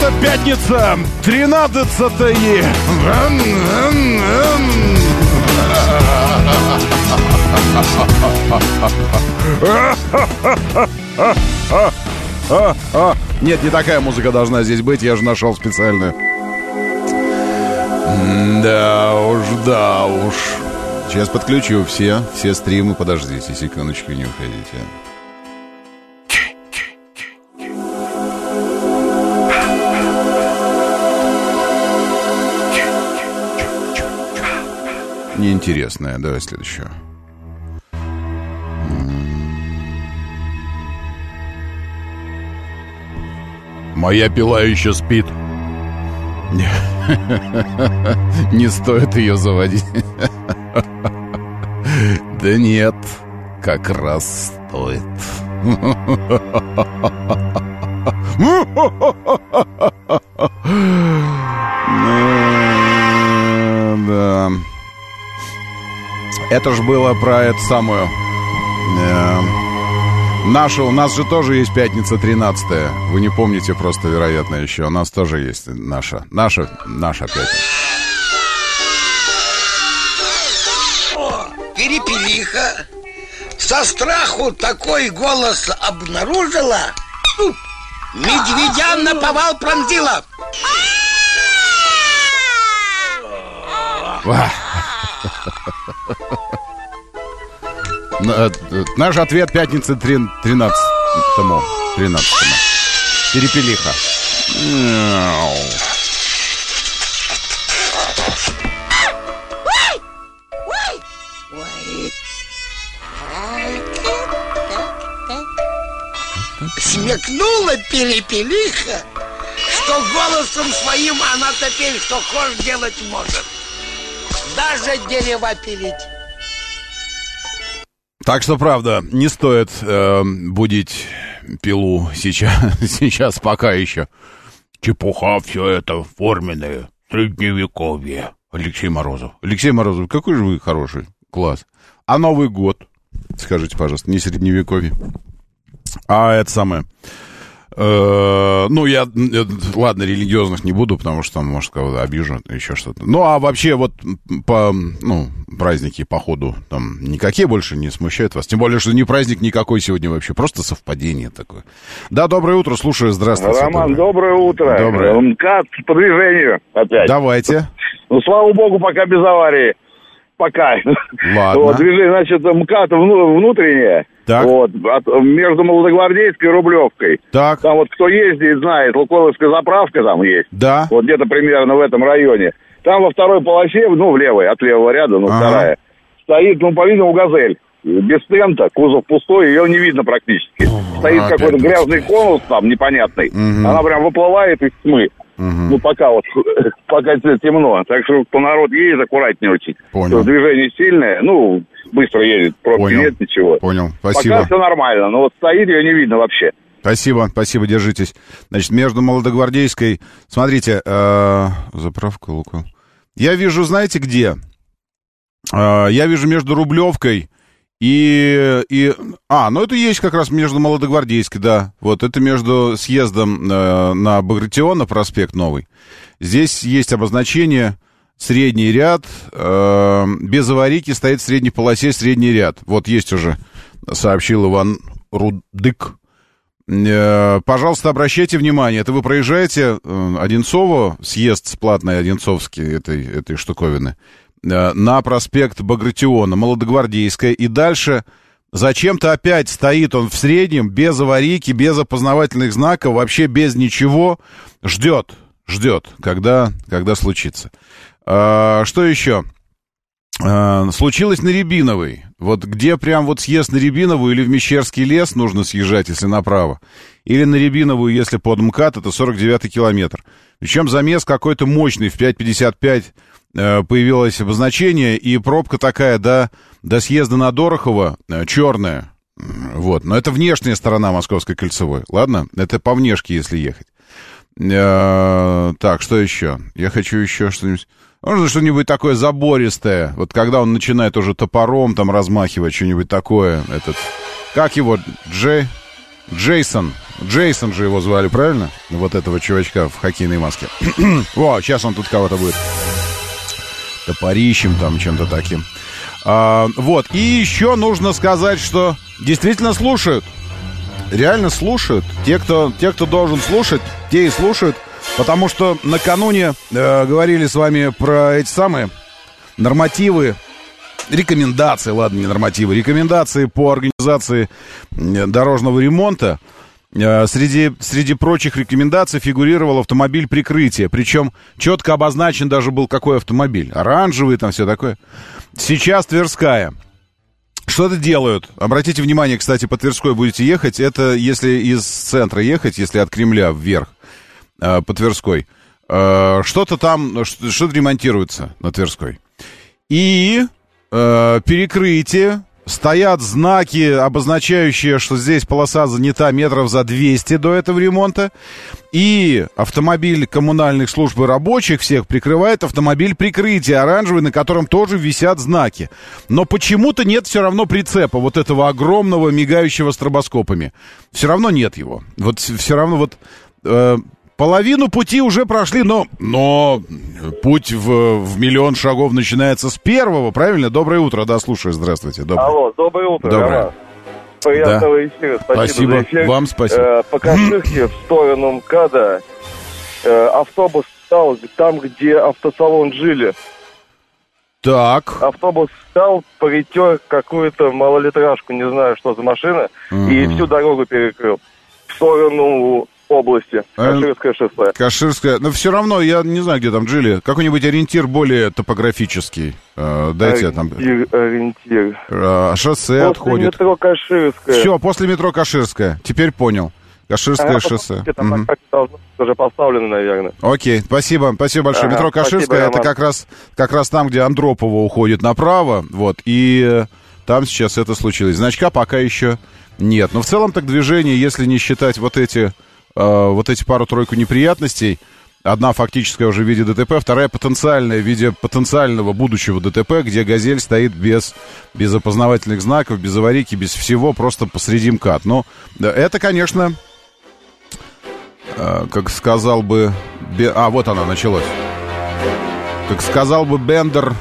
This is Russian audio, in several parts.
Это пятница, 13 Нет, не такая музыка должна здесь быть, я же нашел специальную. Да уж, да уж. Сейчас подключу все, все стримы. Подождите, секундочку, не уходите. Неинтересная. Давай следующую. Моя пила еще спит. Не стоит ее заводить. Да нет, как раз стоит. Это ж было про эту самую... Э, наша, у нас же тоже есть пятница 13 -я. Вы не помните просто, вероятно, еще. У нас тоже есть наша. Наша, наша пятница. О, перепелиха. Со страху такой голос обнаружила. Медведя наповал пронзила. Э, Наш ответ пятница 13-му. 13 Перепелиха. Смекнула перепелиха, что голосом своим она теперь что хочешь делать может. Даже дерева пилить. Так что, правда, не стоит э, будить пилу сейчас, сейчас пока еще. Чепуха все это форменное, средневековье. Алексей Морозов. Алексей Морозов, какой же вы хороший. Класс. А Новый год? Скажите, пожалуйста, не средневековье. А это самое... Э, ну, я, э, ладно, религиозных не буду, потому что там, может, кого-то обижу, еще что-то. Ну, а вообще, вот, по, ну, праздники, по ходу, там, никакие больше не смущают вас? Тем более, что не праздник никакой сегодня вообще, просто совпадение такое. Да, доброе утро, слушаю, здравствуйте. Роман, доброе утро. Доброе. МКАД по движению опять. Давайте. Ну, слава богу, пока без аварии. Пока. Ладно. Вот, движение, значит, МКАД вну- внутреннее. Так. Вот, от- между Молодогвардейской и Рублевкой. Так, Там вот кто ездит, знает, Лукойловская заправка там есть. да. Вот где-то примерно в этом районе. Там во второй полосе, ну, в левой, от левого ряда, ну, Ага. вторая, стоит, ну, по-видимому, газель. Без тента, кузов пустой, ее не видно практически. Стоит опять какой-то грязный конус там, непонятный. Мгм. Она прям выплывает из тьмы. Мгм. Ну, пока вот, пока темно. Так что, кто народ едет, аккуратнее очень. Понял. Движение сильное, ну, быстро едет, пробки Понял. нет, ничего. Понял, Пока спасибо. все нормально, но вот стоит, ее не видно вообще. Спасибо, спасибо, держитесь. Значит, между Молодогвардейской... Смотрите, э, заправка Лукойл. Я вижу, знаете, где? Э, я вижу между Рублевкой и, и... А, ну это есть как раз между Молодогвардейской, да. Вот это между съездом э, на Багратиона, проспект Новый. Здесь есть обозначение средний ряд. э, без аварийки стоит в средней полосе средний ряд. Вот есть уже, сообщил Иван Рудык. Э, Пожалуйста, обращайте внимание, это вы проезжаете э, Одинцово, съезд платный Одинцовский этой, этой штуковины, э, на проспект Багратиона, Молодогвардейская, и дальше зачем-то опять стоит он в среднем, без аварийки, без опознавательных знаков, вообще без ничего, ждет, ждет, когда, когда случится. А, Что еще? Э, случилось на Рябиновой. Вот где прям вот съезд на Рябиновую или в Мещерский лес нужно съезжать, если направо. Или на Рябиновую, если под МКАД, это 49-й километр. Причем замес какой-то мощный, в 5.55 э, появилось обозначение, и пробка такая до, до съезда на Дорохово э, черная. Вот, но это внешняя сторона Московской кольцевой. Ладно, это по внешке, если ехать. Э, так, что еще? Я хочу еще что-нибудь... Можно что-нибудь такое забористое. Вот когда он начинает уже топором там размахивать, что-нибудь такое. Этот... Как его? Джей... Джейсон. Джейсон же его звали, правильно? Вот этого чувачка в хоккейной маске. О, сейчас он тут кого-то будет. Топорищем там, чем-то таким. А, вот. И еще нужно сказать, что действительно слушают. Реально слушают. Те, кто, те, кто должен слушать, те и слушают. Потому что накануне э, говорили с вами про эти самые нормативы, рекомендации, ладно, не нормативы, рекомендации по организации дорожного ремонта. Э, среди, среди прочих рекомендаций фигурировал автомобиль прикрытия. Причем четко обозначен даже был какой автомобиль. Оранжевый, там все такое. Сейчас Тверская. Что это делают? Обратите внимание, кстати, по Тверской будете ехать. Это если из центра ехать, если от Кремля вверх э, по Тверской. Э, что-то там, что-то ремонтируется на Тверской. И э, перекрытие, стоят знаки, обозначающие, что здесь полоса занята метров за 200 до этого ремонта. И автомобиль коммунальных служб и рабочих всех прикрывает автомобиль прикрытия оранжевый, на котором тоже висят знаки. Но почему-то нет все равно прицепа вот этого огромного мигающего стробоскопами. Все равно нет его. Вот все равно вот... Э, Половину пути уже прошли, но, но путь в, в миллион шагов начинается с первого, правильно? Доброе утро, да, слушаю, здравствуйте. Доброе. Алло, доброе утро. Доброе. Роман. Приятного да. эфира, спасибо, спасибо. за эфир. Вам спасибо. Э, по в сторону МКАДа э, автобус стал там, где автосалон жили. Так. Автобус стал, перетер какую-то малолитражку, не знаю, что за машина, угу. и всю дорогу перекрыл. В сторону области. Э, Каширское шоссе. Каширское. Но все равно, я не знаю, где там жили. Какой-нибудь ориентир более топографический. Э, дайте ориентир, там... Ориентир. Э, шоссе после отходит. метро Каширское. Все, после метро Каширское. Теперь понял. Каширское а, шоссе. Там угу. должно уже поставлено, наверное. Окей, спасибо, спасибо большое. Ага, метро Каширское это как раз, как раз там, где Андропова уходит направо, вот, и там сейчас это случилось. Значка пока еще нет. Но в целом так движение, если не считать вот эти э, вот эти пару-тройку неприятностей. Одна фактическая уже в виде ДТП, вторая потенциальная в виде потенциального будущего ДТП, где «Газель» стоит без, без опознавательных знаков, без аварийки, без всего, просто посреди МКАД. Но это, конечно, э, как сказал бы... А, вот она, началась. Как сказал бы Бендер,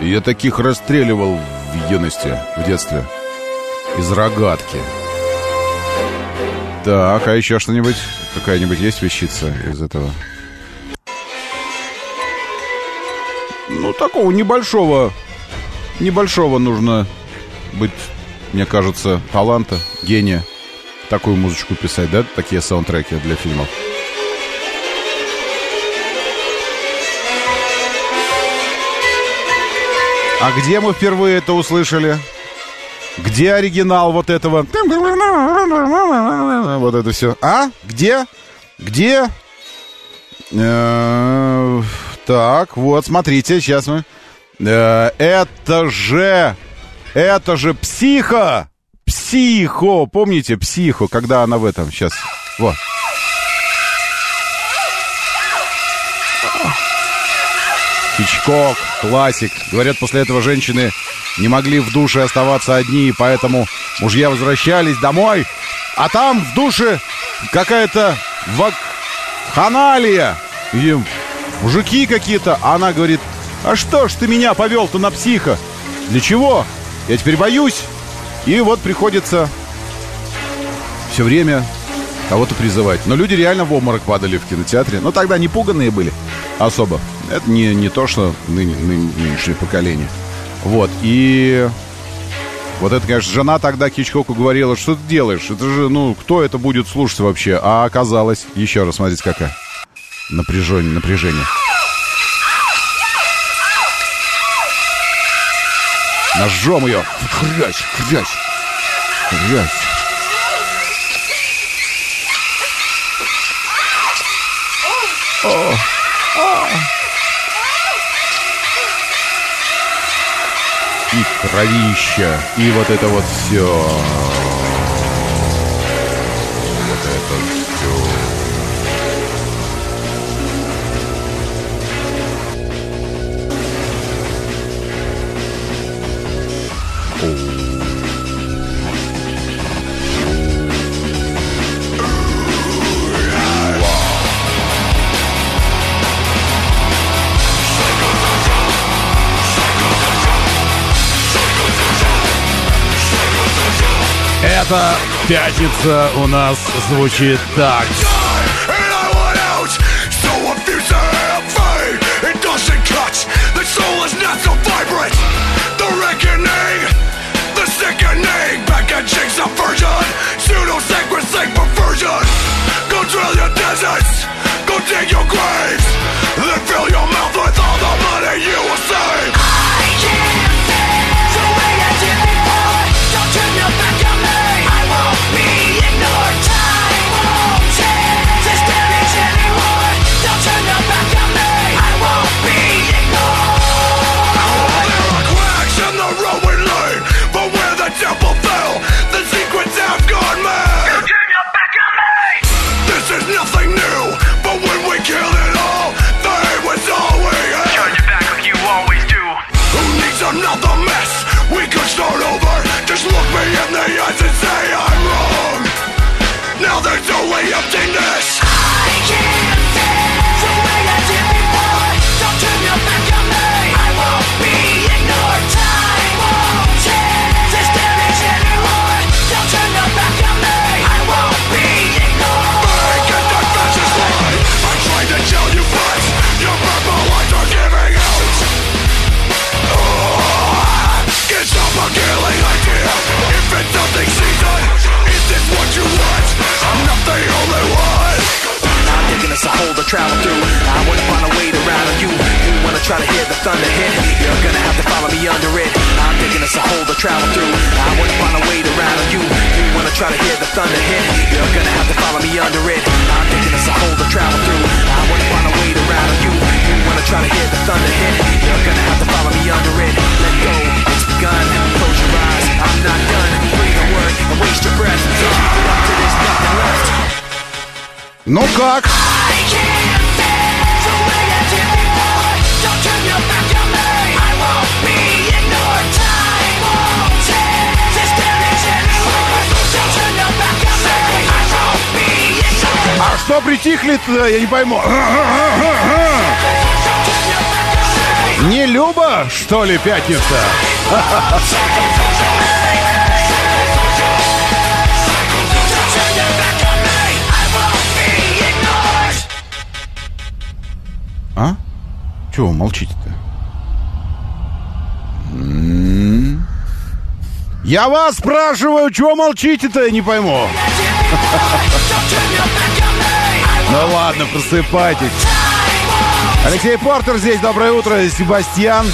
я таких расстреливал в юности, в детстве. Из рогатки. Так, а еще что-нибудь? Какая-нибудь есть вещица из этого? Ну, такого небольшого, небольшого нужно быть, мне кажется, таланта, гения. Такую музычку писать, да? Такие саундтреки для фильмов. А где мы впервые это услышали? Где оригинал вот этого? Вот это все. А? Где? Где? Э, так, вот, смотрите, сейчас мы... Э, это же... Это же психо! Психо! Помните психо, когда она в этом? Сейчас. Вот. Хичкок, классик. Говорят, после этого женщины не могли в душе оставаться одни, и поэтому мужья возвращались домой, а там в душе какая-то вакханалия. И мужики какие-то. А она говорит, а что ж ты меня повел-то на психа? Для чего? Я теперь боюсь. И вот приходится все время кого-то призывать. Но люди реально в обморок падали в кинотеатре. Но тогда не пуганные были особо. Это не, не то, что ны, ны, нынешнее поколение. Вот, и... Вот это, конечно, жена тогда Кичкоку говорила, что ты делаешь? Это же, ну, кто это будет слушать вообще? А оказалось, еще раз, смотрите, какая напряжение, напряжение. Ножом ее. Хрясь, хрясь, хрясь. О, И кровища, и вот это вот все. Packaging subversion, pseudo sacred sake perversion. Go drill your deserts, go dig your graves, then fill your mouth with all the money you will save. way of thinness it's a hole to travel through. I wanna find a way to rattle you. You wanna try to hear the thunder hit. You're gonna have to follow me under it. I'm thinking it's a hole to travel through. I wanna find a way to rattle you. You wanna try to hear the thunder hit. You're gonna have to follow me under it. I'm thinking it's a hole to travel through. I wanna find a way to rattle you. You wanna try to hear the thunder hit. You're gonna have to follow me under it. Let go, it's begun. Close your eyes. I'm not done. Breathe a word and waste your breath. Up to there's nothing left. Ну как? А что притихли-то? Я не пойму. Не Люба, что ли, пятница? Чего молчите-то? Я вас спрашиваю, чего молчите-то, я не пойму. Ну ладно, просыпайтесь. Алексей Портер здесь, доброе утро, Себастьян.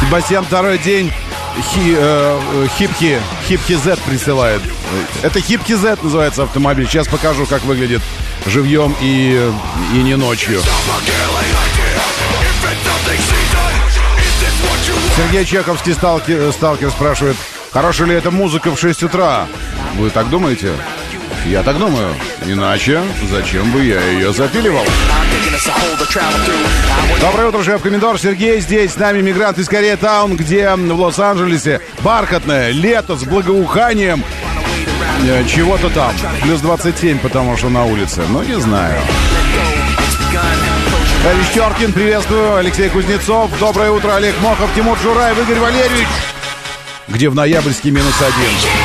Себастьян второй день хи, э, э, хипки, хипки Z присылает. Это хипки Z называется автомобиль. Сейчас покажу, как выглядит живьем и, и не ночью. Сергей Чеховский сталкер, сталкер спрашивает, хорошая ли эта музыка в 6 утра? Вы так думаете? Я так думаю. Иначе зачем бы я ее запиливал? Доброе утро, шеф-комендор Сергей здесь. С нами мигрант из Корея Таун, где в Лос-Анджелесе бархатное лето с благоуханием чего-то там. Плюс 27, потому что на улице. Ну, не знаю. Товарищ Теркин, приветствую. Алексей Кузнецов. Доброе утро, Олег Мохов, Тимур Жураев, Игорь Валерьевич. Где в ноябрьске минус один.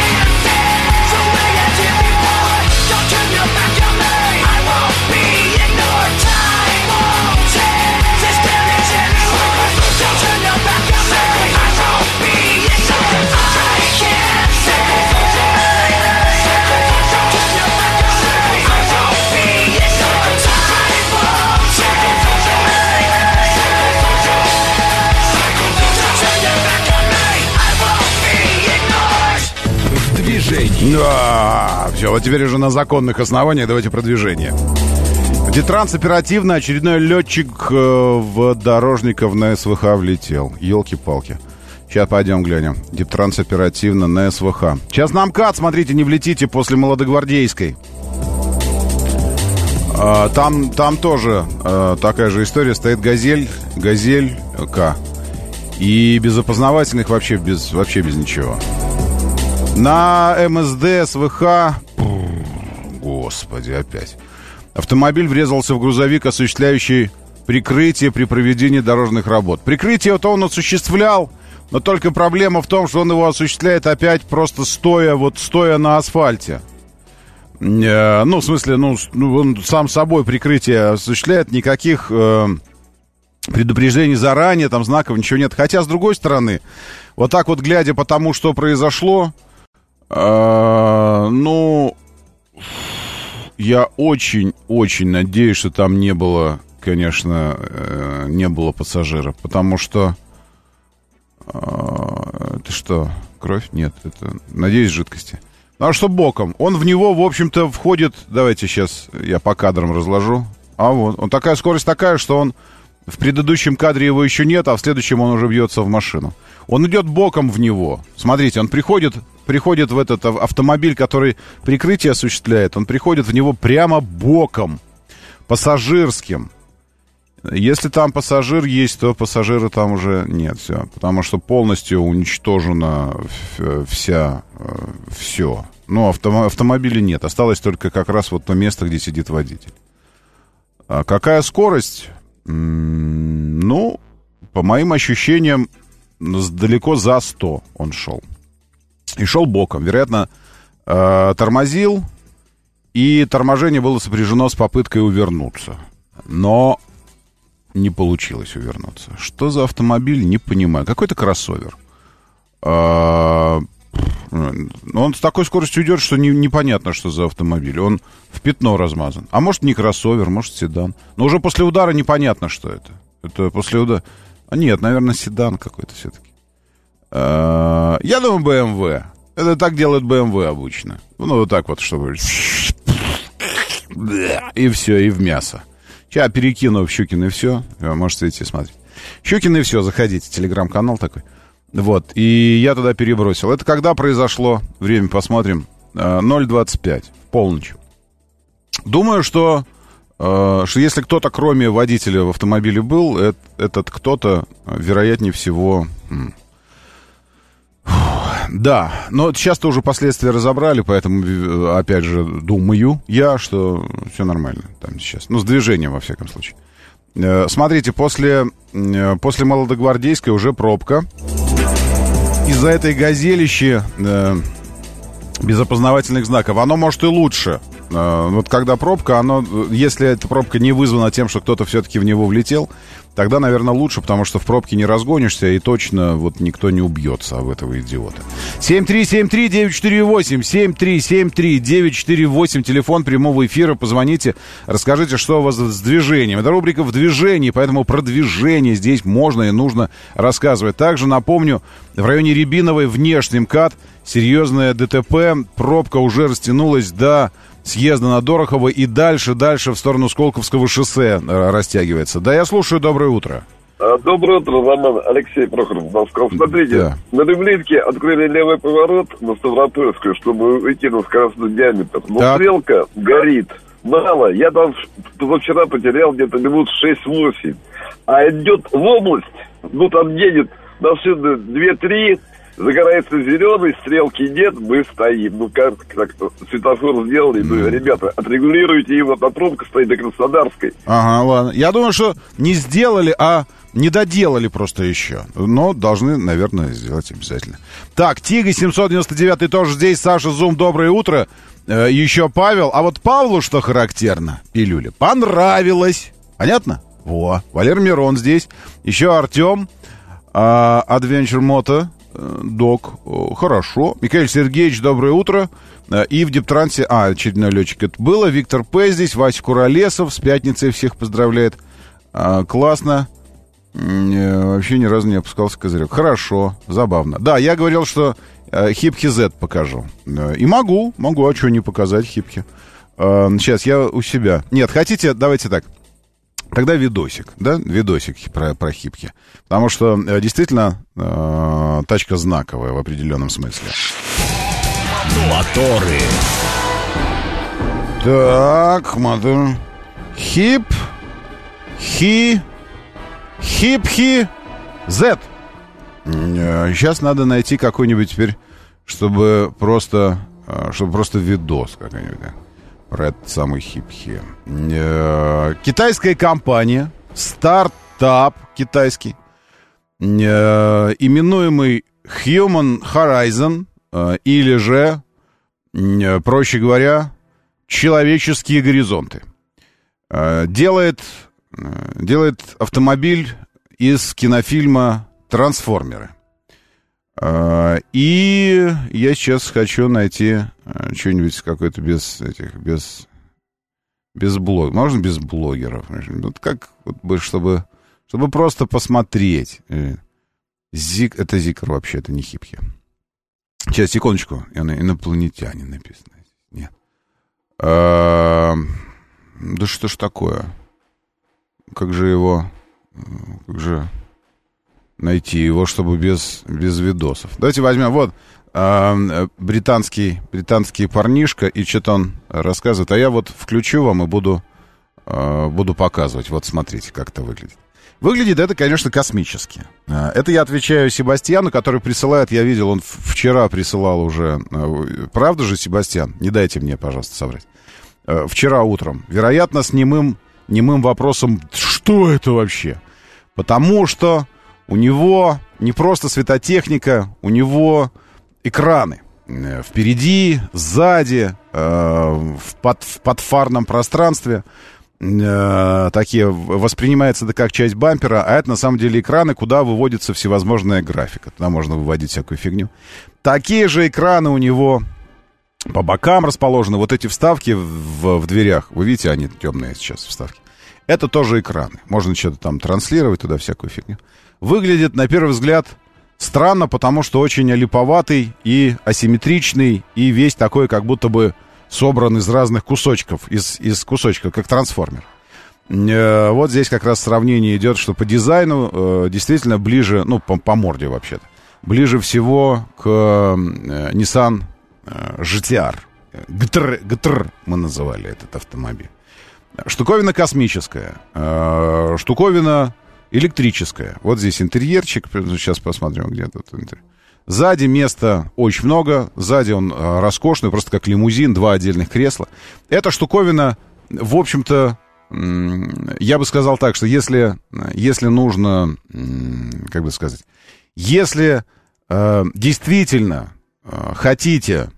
Все, вот теперь уже на законных основаниях давайте продвижение. Детранс оперативно очередной летчик э, в дорожников на СВХ влетел. Елки-палки. Сейчас пойдем глянем. Дептранс оперативно на СВХ. Сейчас нам кат, смотрите, не влетите после молодогвардейской. А, там, там тоже а, такая же история. Стоит газель, газель К. И без опознавательных вообще без, вообще без ничего. На МСД, СВХ... Господи, опять. Автомобиль врезался в грузовик, осуществляющий прикрытие при проведении дорожных работ. Прикрытие-то он осуществлял, но только проблема в том, что он его осуществляет опять просто стоя, вот стоя на асфальте. Э, ну, в смысле, ну, ну, он сам собой прикрытие осуществляет, никаких э, предупреждений заранее, там знаков ничего нет. Хотя, с другой стороны, вот так вот глядя по тому, что произошло, э, ну, я очень-очень надеюсь, что там не было, конечно, э, не было пассажиров, потому что а, это что, кровь? Нет, это, надеюсь, жидкости. Ну, а что боком? Он в него, в общем-то, входит... Давайте сейчас я по кадрам разложу. А вот, он такая скорость такая, что он... В предыдущем кадре его еще нет, а в следующем он уже бьется в машину. Он идет боком в него. Смотрите, он приходит, приходит в этот автомобиль, который прикрытие осуществляет. Он приходит в него прямо боком, пассажирским. Если там пассажир есть, то пассажира там уже нет, все. Потому что полностью уничтожена вся, э, все. Ну, авто, автомобиля нет. Осталось только как раз вот то место, где сидит водитель. А какая скорость? Ну, по моим ощущениям, далеко за 100 он шел. И шел боком. Вероятно, э, тормозил, и торможение было сопряжено с попыткой увернуться. Но не получилось увернуться. Что за автомобиль, не понимаю. Какой-то кроссовер. А, он с такой скоростью идет, что не, непонятно, что за автомобиль. Он в пятно размазан. А может, не кроссовер, может, седан. Но уже после удара непонятно, что это. Это после удара... А нет, наверное, седан какой-то все-таки. А, я думаю, BMW. Это так делают BMW обычно. Ну, вот так вот, чтобы... И все, и в мясо. Сейчас перекину в Щукин и все. Можете идти смотреть. Щукин и все, заходите. Телеграм-канал такой. Вот. И я туда перебросил. Это когда произошло? Время посмотрим. 0.25. Э, в полночь. Думаю, что, э, что если кто-то, кроме водителя в автомобиле был, этот кто-то, вероятнее всего, да, но сейчас-то уже последствия разобрали, поэтому, э, опять же, думаю я, что все нормально там сейчас. Ну, с движением, во всяком случае. Э, смотрите, после, э, после Молодогвардейской уже пробка. Из-за этой газелищи без опознавательных знаков. Оно может и лучше. Вот когда пробка, оно, если эта пробка не вызвана тем, что кто-то все-таки в него влетел, Тогда, наверное, лучше, потому что в пробке не разгонишься, и точно вот никто не убьется об этого идиота. 7373948, 7373948, телефон прямого эфира, позвоните, расскажите, что у вас с движением. Это рубрика «В движении», поэтому про движение здесь можно и нужно рассказывать. Также напомню, в районе Рябиновой внешний МКАД серьезное ДТП, пробка уже растянулась до съезда на Дорохово и дальше, дальше в сторону Сколковского шоссе э, растягивается. Да, я слушаю, доброе утро. А, доброе утро, Роман Алексей Прохоров, Москва. Смотрите, да. на Рублинке открыли левый поворот на Ставропольскую, чтобы уйти на скоростной диаметр. Но так. стрелка горит. Мало. Я там вчера потерял где-то минут 6-8. А идет в область, ну там едет машины 2-3, загорается зеленый, стрелки нет, мы стоим. Ну, как так-то светофор сделали, ну, ребята, отрегулируйте его, на пробка стоит до Краснодарской. Ага, ладно. Я думаю, что не сделали, а не доделали просто еще. Но должны, наверное, сделать обязательно. Так, Тига 799 тоже здесь. Саша Зум, доброе утро. Э, еще Павел. А вот Павлу что характерно, пилюля, понравилось. Понятно? Во, Валер Мирон здесь. Еще Артем. А, Adventure Moto док, хорошо. Михаил Сергеевич, доброе утро. Э, и в Дептрансе, а, очередной летчик это было. Виктор П. здесь, Вася Куролесов, с пятницей всех поздравляет. А, классно. Вообще ни разу не опускался козырек. Хорошо, забавно. Да, я говорил, что э, хипхи Z покажу. Э, И могу, могу, а что не показать хипхи. Э, Сейчас я у себя. Нет, хотите, давайте так. Тогда видосик, да, видосик про, про хипки. Потому что э, действительно э, тачка знаковая в определенном смысле. Моторы. Так, мотор. Хип. Хи. Хип-хи. Z. Сейчас надо найти какой-нибудь теперь, чтобы просто, э, чтобы просто видос какой-нибудь. Про этот самый хип-хи. Э, Китайская компания, стартап китайский, э, именуемый Human Horizon, э, или же, проще говоря, человеческие горизонты. Делает, делает автомобиль из кинофильма «Трансформеры». Э, И я сейчас хочу найти э, что-нибудь какое-то без этих, без, без блог. Можно без блогеров? Вот как, вот бы, чтобы, чтобы просто посмотреть. Э, Зик, это Зикр вообще, это не хипхи. Сейчас, секундочку. Ино- Инопланетянин написано. Нет. А, Да что ж такое? Как же его... э, Как же найти его, чтобы без, без видосов? Давайте возьмем, вот, э, британский, британский парнишка, и что-то он рассказывает. А я вот включу вам и буду, а, буду показывать. Вот смотрите, как это выглядит. Выглядит это, конечно, космически. А, Это я отвечаю Себастьяну, который присылает, я видел, он вчера присылал уже. Правда же, Себастьян? Не дайте мне, пожалуйста, соврать. Э, Вчера утром. Вероятно, с немым, немым вопросом, что это вообще? Потому что у него не просто светотехника, у него экраны. Э, Впереди, сзади, э, в, под, в подфарном пространстве э, такие воспринимается это как часть бампера, а это на самом деле экраны, куда выводится всевозможная графика. Туда можно выводить всякую фигню. Такие же экраны у него по бокам расположены. Вот эти вставки в, в дверях, вы видите, они темные сейчас вставки. Это тоже экраны. Можно что-то там транслировать туда, всякую фигню. Выглядит, на первый взгляд, странно, потому что очень олиповатый и асимметричный, и весь такой, как будто бы собран из разных кусочков, из, из кусочков, как трансформер. Э, Вот здесь как раз сравнение идет, что по дизайну э, действительно ближе, ну, по, по морде вообще-то, ближе всего к э, Nissan э, GTR. GTR, GTR мы называли этот автомобиль. Штуковина космическая, э, штуковина электрическая. Вот здесь интерьерчик, сейчас посмотрим, где тут интерьер. Сзади места очень много, сзади он э, роскошный, просто как лимузин, два отдельных кресла. Эта штуковина, в общем-то, я бы сказал так, что если, если нужно, как бы сказать, если э, действительно э, хотите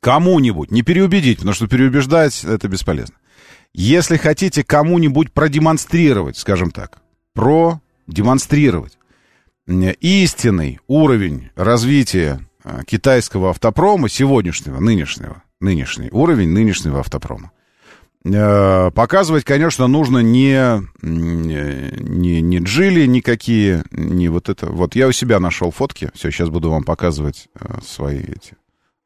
кому-нибудь, не переубедить, потому что переубеждать это бесполезно. Если хотите кому-нибудь продемонстрировать, скажем так, продемонстрировать истинный уровень развития э, китайского автопрома сегодняшнего, нынешнего, нынешний уровень нынешнего автопрома, э, показывать, конечно, нужно не, не, не джили никакие, не вот это. Вот я у себя нашел фотки, все, сейчас буду вам показывать э, свои эти.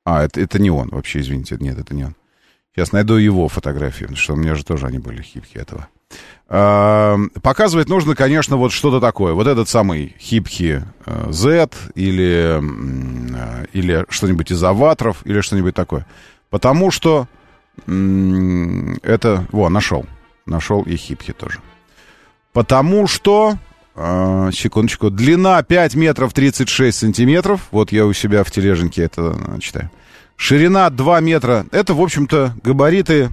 А, это, это не он, вообще, извините, нет, это не он. Сейчас найду его фотографии, потому что у меня же тоже они были хипхи этого. А, показывать нужно, конечно, вот что-то такое. Вот этот самый хипхи э, Z или, э, или что-нибудь из аватров, или что-нибудь такое. Потому что это... Во, нашел. Нашел и хипхи тоже. Потому что... э, секундочку. Длина 5 метров 36 сантиметров. Вот я у себя в тележеньке это читаю. Ширина 2 метра. Это, в общем-то, габариты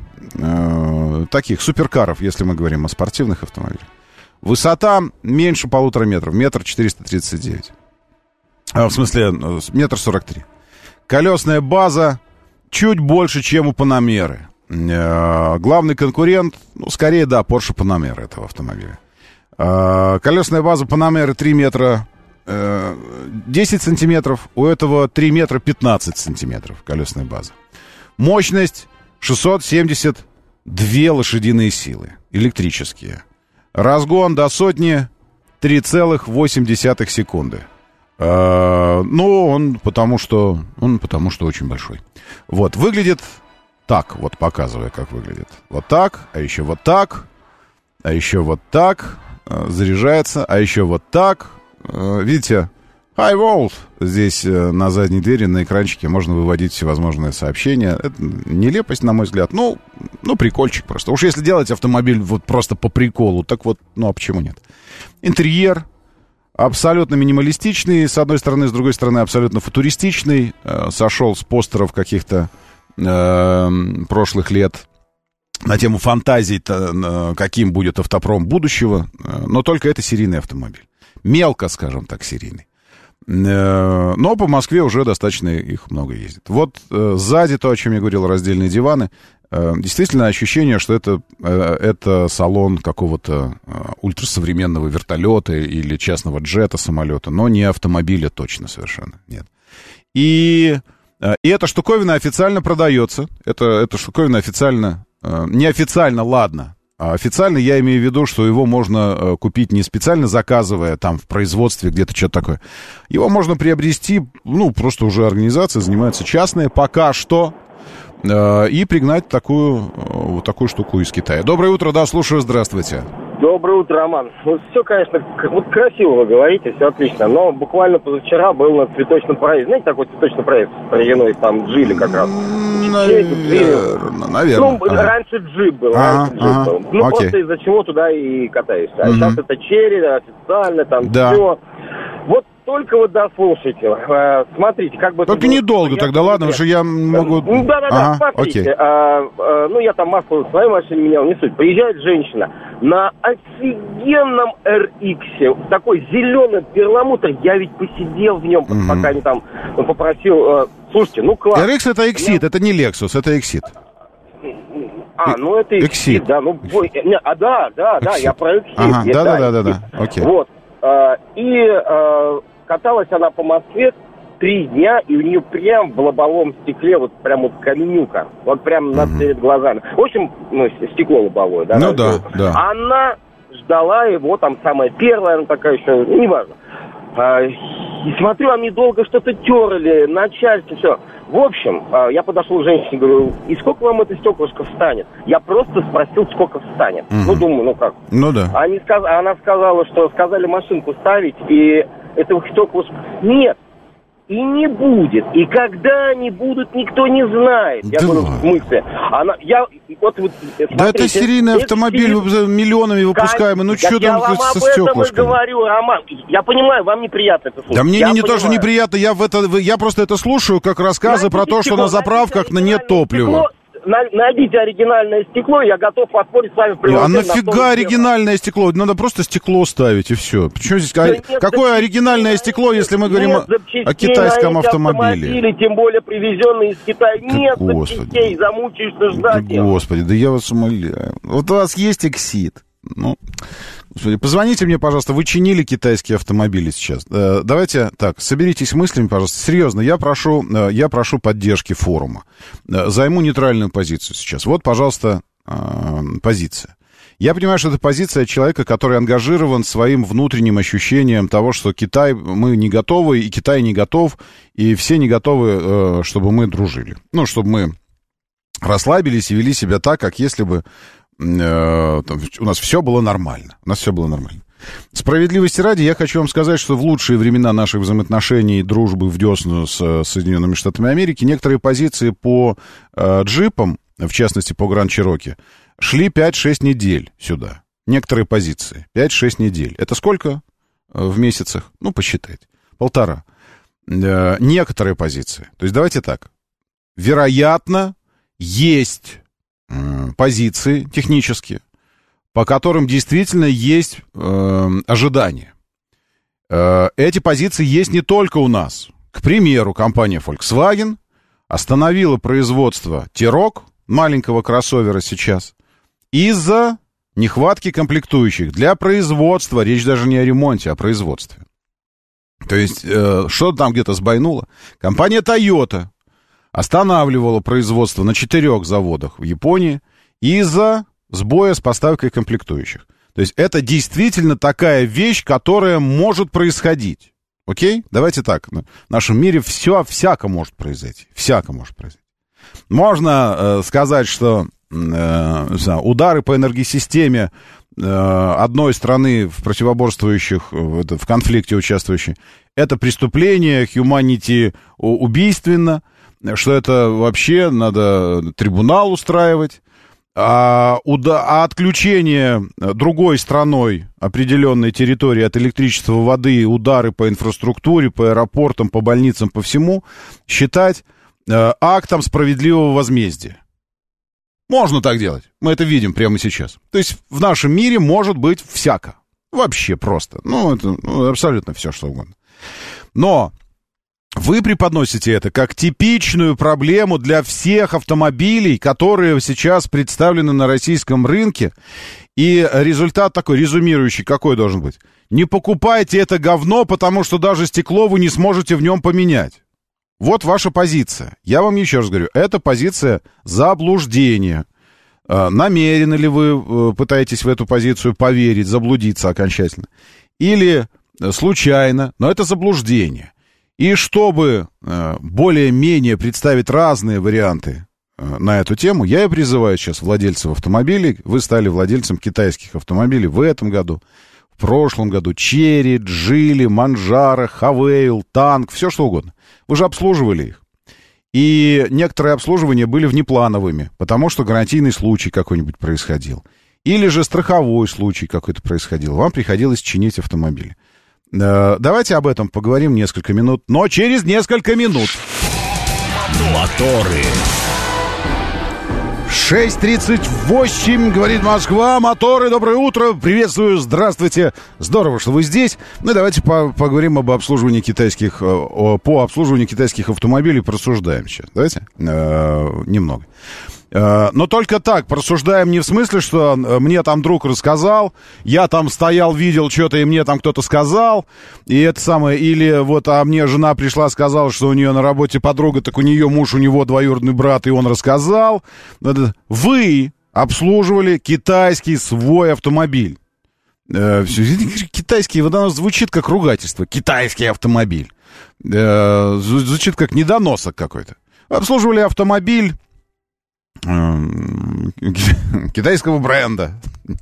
таких суперкаров, если мы говорим о спортивных автомобилях. Высота меньше полутора метров. Метр 439. А, в смысле, э, метр 43. Колесная база чуть больше, чем у Панамеры. Э, главный конкурент, ну, скорее, да, Porsche Panamera этого автомобиля. Э, колесная база Панамеры 3 метра э, 10 сантиметров, у этого 3 метра 15 сантиметров колесная база. Мощность 672 лошадиные силы, электрические. Разгон до сотни 3,8 секунды. Э, но он потому что, он потому что очень большой. Вот, выглядит так, вот показывая, как выглядит. Вот так, а еще вот так, а еще вот так, э, заряжается, а еще вот так. Э, видите, High World здесь на задней двери, на экранчике можно выводить всевозможные сообщения. Это нелепость, на мой взгляд. Ну, ну, прикольчик просто. Уж если делать автомобиль вот просто по приколу, так вот, ну, а почему нет? Интерьер, абсолютно минималистичный, с одной стороны, с другой стороны, абсолютно футуристичный. Э, сошел с постеров каких-то э, прошлых лет на тему фантазий, э, каким будет автопром будущего. Э, но только это серийный автомобиль. Мелко, скажем так, серийный. Э, но по Москве уже достаточно их много ездит. Вот сзади то, о чем я говорил, раздельные диваны. Э, действительно ощущение, что это, э, это салон какого-то э, ультрасовременного вертолета или частного джета самолета, но не автомобиля точно совершенно, нет. И, и эта штуковина официально продается, это, эта штуковина официально, неофициально, ладно, официально я имею в виду, что его можно купить не специально заказывая там в производстве где-то что-то такое. Его можно приобрести, ну, просто уже организация занимается частная, пока что, Э, и пригнать такую, э, вот такую штуку из Китая. Доброе утро, да, слушаю, здравствуйте. Доброе утро, Роман. Ну, все, конечно, вот красиво вы говорите, все отлично, но буквально позавчера был на цветочном проезде. Знаете, такой цветочный проезд проведенный там Джили как раз. Наверное, наверное. Ну, ага. раньше джип был, ага, раньше джип ага. был. Ну, Окей. просто из-за чего туда и катаюсь. А угу. сейчас это черри, официально, там да. все. Вот только вот дослушайте. Э, смотрите, как бы... Только недолго я тогда, ладно, потому что я могу... Да-да-да, ага, смотрите. А, а, ну, я там масло в своей машине менял, не суть. Приезжает женщина на офигенном RX, такой зеленый перламутр. Я ведь посидел в нем, угу. пока не там попросил... Э, слушайте, ну класс. RX это Exit, это не Lexus, это Exit. А, ну это Exit, да, ну, бой, не, а да, да, да, я про Exit. Ага, да, да, да, да, да, окей. Вот, а, и каталась она по Москве три дня, и у нее прям в лобовом стекле вот прям вот каменюка. Вот прям над перед глазами. В общем, ну, стекло лобовое, да? Ну да, да. Она ждала его, там самая первая, она такая еще, ну, неважно. А, и смотрю, они долго что-то терли, начальство, все. В общем, а, я подошел к женщине, говорю, и сколько вам это стеклышко встанет? Я просто спросил, сколько встанет. Угу. Ну, думаю, ну как. Ну да. Они. Она сказала, что сказали машинку ставить, и этого стеклышка... Нет, и не будет. И когда они будут, никто не знает. Я да говорю, в смысле? Она, я, вот, вот, смотрите, да это серийный автомобиль, серий... миллионами выпускаемый. Ну что там я со стеклышками? Я говорю, Роман. Я понимаю, вам неприятно это слушать. Да мне я не, не то, что неприятно, я, в это, я просто это слушаю, как рассказы Знаете, про то, что на заправках на нет топлива. Стекло, найдите оригинальное стекло, я готов поспорить с вами А нафига оригинальное стекло? Надо просто стекло ставить и все. Почему здесь... Да нет, Какое оригинальное стекло, если мы говорим о, о китайском автомобиле? Тем более привезенные из Китая. Да нет господи. запчастей, замучаешься ждать. Да, господи, да я вас умоляю. Вот у вас есть эксид. Ну, позвоните мне, пожалуйста, вы чинили китайские автомобили сейчас. Э, давайте так, соберитесь мыслями, пожалуйста. Серьезно, я прошу, э, я прошу поддержки форума. Э, займу нейтральную позицию сейчас. Вот, пожалуйста, позиция. Я понимаю, что это позиция человека, который ангажирован своим внутренним ощущением того, что Китай, мы не готовы, и Китай не готов, и все не готовы, чтобы мы дружили. Ну, чтобы мы расслабились и вели себя так, как если бы Э, у нас все было нормально. У нас все было нормально. Справедливости ради, я хочу вам сказать, что в лучшие времена наших взаимоотношений и дружбы в десну с Соединенными Штатами Америки некоторые позиции по э, джипам, в частности по Гранд Чироки, шли 5-6 недель сюда. Некоторые позиции. 5-6 недель. Это сколько э, в месяцах? Ну, посчитайте. Полтора. Э, некоторые позиции. То есть давайте так. Вероятно, есть позиции технические, по которым действительно есть э, ожидания. Э, эти позиции есть не только у нас. К примеру, компания Volkswagen остановила производство Тирок, маленького кроссовера сейчас, из-за нехватки комплектующих для производства. Речь даже не о ремонте, а о производстве. То есть, э, что там где-то сбойнуло? Компания Toyota останавливала производство на четырех заводах в Японии из-за сбоя с поставкой комплектующих. То есть это действительно такая вещь, которая может происходить. Окей? Давайте так. В нашем мире все всяко может произойти. Всяко может произойти. Можно э, сказать, что э, удары по энергосистеме э, одной страны в противоборствующих, в, в конфликте участвующей, это преступление, humanity убийственно, что это вообще надо трибунал устраивать. А, уда- а отключение другой страной определенной территории от электричества, воды, удары по инфраструктуре, по аэропортам, по больницам, по всему, считать э, актом справедливого возмездия. Можно так делать. Мы это видим прямо сейчас. То есть в нашем мире может быть всяко. Вообще просто. Ну, это ну, абсолютно все, что угодно. Но вы преподносите это как типичную проблему для всех автомобилей, которые сейчас представлены на российском рынке. И результат такой, резюмирующий, какой должен быть? Не покупайте это говно, потому что даже стекло вы не сможете в нем поменять. Вот ваша позиция. Я вам еще раз говорю, это позиция заблуждения. А, намеренно ли вы э, пытаетесь в эту позицию поверить, заблудиться окончательно? Или случайно, но это заблуждение. И чтобы э, более-менее представить разные варианты э, на эту тему, я и призываю сейчас владельцев автомобилей, вы стали владельцем китайских автомобилей в этом году, в прошлом году, Черри, Джили, Манжара, Хавейл, Танк, все что угодно. Вы же обслуживали их. И некоторые обслуживания были внеплановыми, потому что гарантийный случай какой-нибудь происходил. Или же страховой случай какой-то происходил. Вам приходилось чинить автомобиль. Э, давайте об этом поговорим несколько минут, но через несколько минут. Моторы. 6.38, говорит Москва, моторы, доброе утро, приветствую, здравствуйте, здорово, что вы здесь. Ну и давайте по поговорим об обслуживании китайских, э, по обслуживанию китайских автомобилей, просуждаем сейчас, давайте, э, немного. Э, но только так, просуждаем не в смысле, что э, мне там друг рассказал, я там стоял, видел что-то, и мне там кто-то сказал, и это самое, или вот, а мне жена пришла, сказала, что у нее на работе подруга, так у нее муж, у него двоюродный брат, и он рассказал. Вы обслуживали китайский свой автомобиль. Э, китайский, вот оно звучит как ругательство. Китайский автомобиль. Звучит как недоносок какой-то. Обслуживали автомобиль китайского бренда.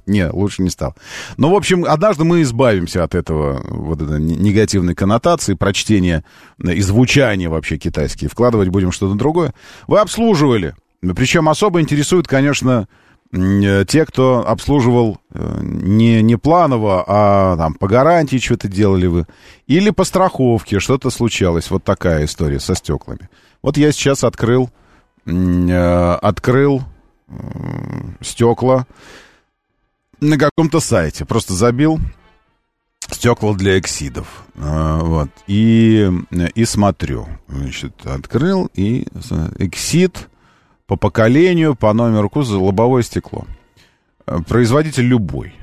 Не, лучше не стал. Но, в общем, однажды мы избавимся от этого вот этой негативной коннотации, прочтения и звучания вообще китайские. Вкладывать будем что-то другое. Вы обслуживали. Причем особо интересует, конечно, э, те, кто обслуживал э, не, не планово, а там по гарантии что-то делали вы. Или по страховке что-то случалось. Вот такая история со стеклами. Вот я сейчас открыл открыл стекла на каком-то сайте. Просто забил стекла для эксидов. Э, вот. И, и смотрю. Значит, открыл и эксид по поколению, по номеру кузова, лобовое стекло. Э, производитель любой.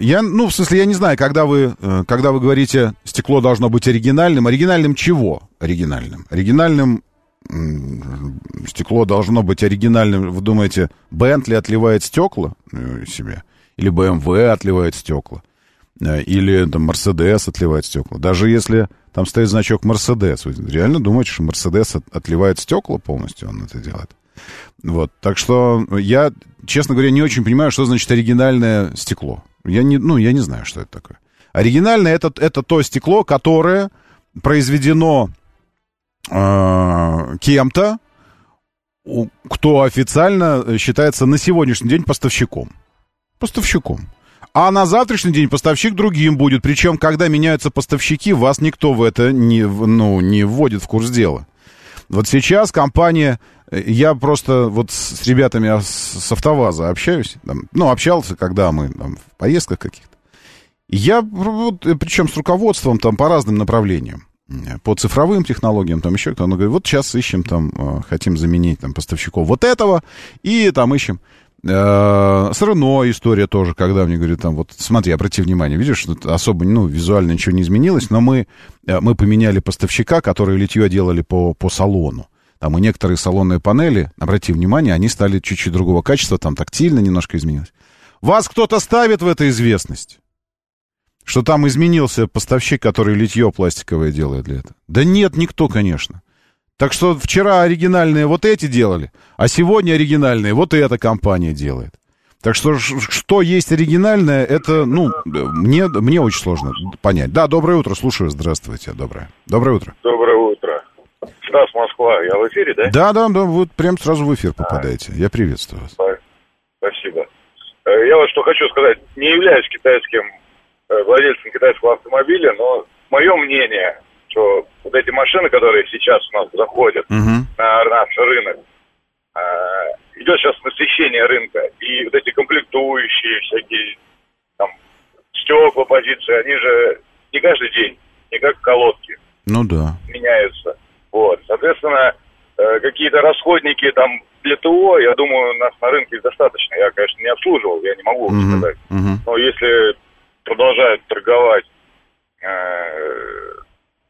Я, ну, в смысле, я не знаю, когда вы, когда вы говорите, стекло должно быть оригинальным. Оригинальным чего? Оригинальным. Оригинальным стекло должно быть оригинальным. Вы думаете, Бентли отливает стекла э, себе? Или BMW отливает стекла? Э, или там Мерседес отливает стекла? Даже если там стоит значок Мерседес, вы реально думаете, что Мерседес отливает стекла полностью, он это делает? Вот, так что я, честно говоря, не очень понимаю, что значит оригинальное стекло. Я не, ну, я не знаю, что это такое. Оригинальное это, это то стекло, которое произведено э, кем-то, кто официально считается на сегодняшний день поставщиком. Поставщиком. А на завтрашний день поставщик другим будет. Причем, когда меняются поставщики, вас никто в это не, ну, не вводит в курс дела. Вот сейчас компания, я просто вот с ребятами с автоваза общаюсь, там, ну, общался, когда мы там, в поездках каких-то. Я, вот, причем с руководством там по разным направлениям по цифровым технологиям, там еще кто-то, он говорит, вот сейчас ищем там, э, хотим заменить там поставщиков вот этого, и там ищем. Э, с Рено история тоже, когда мне говорят, там, вот, смотри, обрати внимание, видишь, особо, ну, визуально ничего не изменилось, но мы, э, мы поменяли поставщика, который литье делали по, по салону. Там и некоторые салонные панели, обрати внимание, они стали чуть-чуть другого качества, там тактильно немножко изменилось. Вас кто-то ставит в эту известность что там изменился поставщик, который литье пластиковое делает для этого. Да нет, никто, конечно. Так что вчера оригинальные вот эти делали, а сегодня оригинальные вот эта компания делает. Так что что есть оригинальное, это, ну, мне, мне очень сложно понять. Да, доброе утро, слушаю, здравствуйте, доброе. Доброе утро. Доброе утро. Стас, Москва, я в эфире, да? Да, да, да, вы прям сразу в эфир попадаете. Я приветствую вас. Спасибо. Э, я вот что хочу сказать, не являюсь китайским владельцем китайского автомобиля, но мое мнение, что вот эти машины, которые сейчас у нас заходят Мгм. на наш рынок, э, идет сейчас насыщение рынка, и вот эти комплектующие всякие, там, стекла, позиции, они же не каждый день, не как колодки Ну да. меняются. Вот, соответственно, э, какие-то расходники там для ТО, я думаю, у нас на рынке достаточно. Я, конечно, не обслуживал, я не могу Мгм, сказать. мгм. Но если продолжают торговать, э,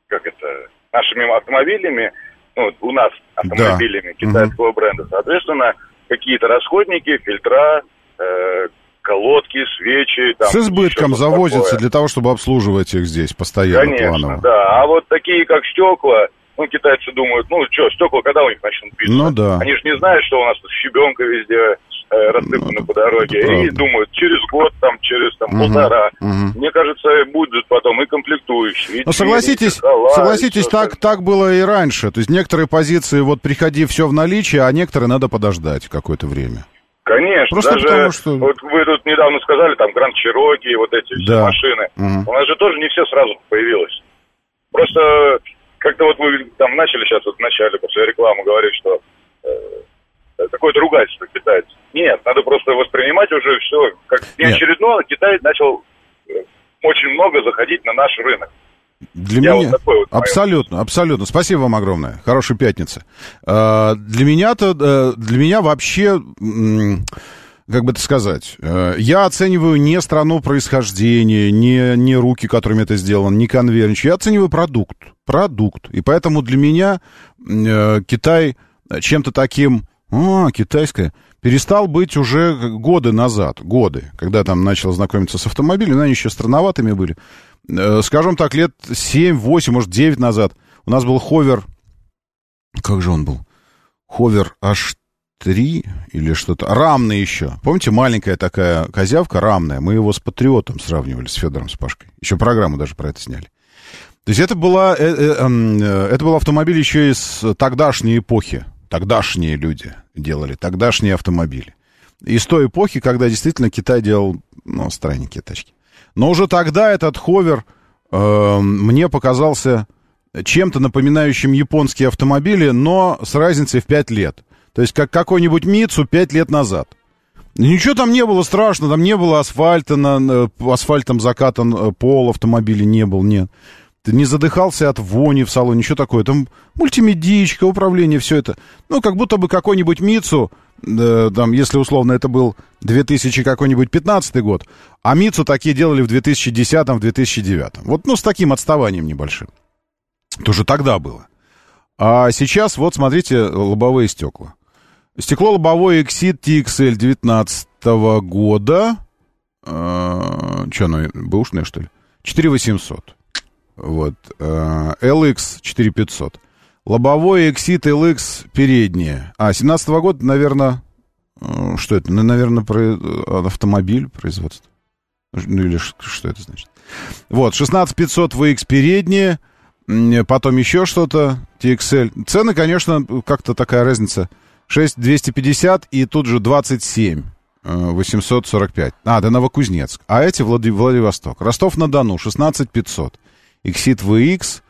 как это, нашими автомобилями, ну, у нас автомобилями китайского бренда, соответственно, какие-то расходники, фильтра, э, колодки, свечи. Там, С избытком завозятся такое. для того, чтобы обслуживать их здесь постоянно, Конечно, планово. да. А вот такие, как стекла, ну, китайцы думают, ну, что, стекла когда у них начнут биться? Ну да. Они же не знают, что у нас тут щебенка везде э, рассыпана по дороге. это И правда. думают, через год, там, через там, Мгм, полтора. мгм. Мне кажется, будут потом и комплектующие. и Ну, согласитесь, и и согласитесь, всё так, так было и раньше. То есть некоторые позиции, вот приходи, все в наличии, а некоторые надо подождать какое-то время. Конечно, Просто даже потому что- вот вы тут недавно сказали, там, Гранд Чироки, вот эти все Да. машины. Мгм. У нас же тоже не все сразу появилось. Просто как-то вот вы там начали сейчас вот в начале после рекламы говорить, что э, какое-то ругательство китайцев. Нет, надо просто воспринимать уже все как не Нет. очередное. Китай начал э, очень много заходить на наш рынок. Для Я меня вот вот мое абсолютно, абсолютно. Спасибо вам огромное. Хорошей пятницы. А, Для меня-то, э, для меня вообще, как бы это сказать, э, я оцениваю не страну происхождения, не, не руки, которыми это сделано, не конвейер. Я оцениваю продукт. Продукт. И поэтому для меня э, Китай чем-то таким, а, китайское, перестал быть уже годы назад, годы, когда там начал знакомиться с автомобилями, но они еще странноватыми были. Э, Скажем так, лет 7, 8, может, 9 назад у нас был ховер, как же он был? Ховер H3 или что-то, рамный еще. Помните, маленькая такая козявка, рамная, мы его с Патриотом сравнивали, с Федором Спашкой. Еще программу даже про это сняли. То есть это, была, э, э, эм, это был автомобиль еще из тогдашней эпохи. Тогдашние люди делали, тогдашние автомобили. Из той эпохи, когда действительно Китай делал, ну, странненькие тачки. Но уже тогда этот ховер э, мне показался чем-то напоминающим японские автомобили, но с разницей в 5 лет. То есть как какой-нибудь Мицу 5 лет назад. Ничего там не было страшно, там не было асфальта, на, на- асфальтом закатан э, пол автомобиля не был, нет. Ты не задыхался от вони в салоне, ничего такое. Там мультимедичка, управление, все это. Ну, как будто бы какой-нибудь Мицу, э, там, если условно это был 2000 какой-нибудь 15 год, а Мицу такие делали в 2010-2009. Вот, ну, с таким отставанием небольшим. Это уже тогда было. А сейчас, вот, смотрите, лобовые стекла. Стекло лобовое Exit TXL 19 года. Э, что оно, бэушное, что ли? 4800. Вот. э, LX 4500. Лобовое Exit LX переднее. А, 17 года, наверное... э, Что это? Ну, наверное, про- э, автомобиль производства. Ну, или что это значит? Вот, 16500 VX переднее, потом еще что-то, TXL. Цены, конечно, как-то такая разница. 6250 и тут же 27 э, 845. А, это Новокузнецк. А эти Влади- Владивосток. Ростов-на-Дону 16500. Exit VX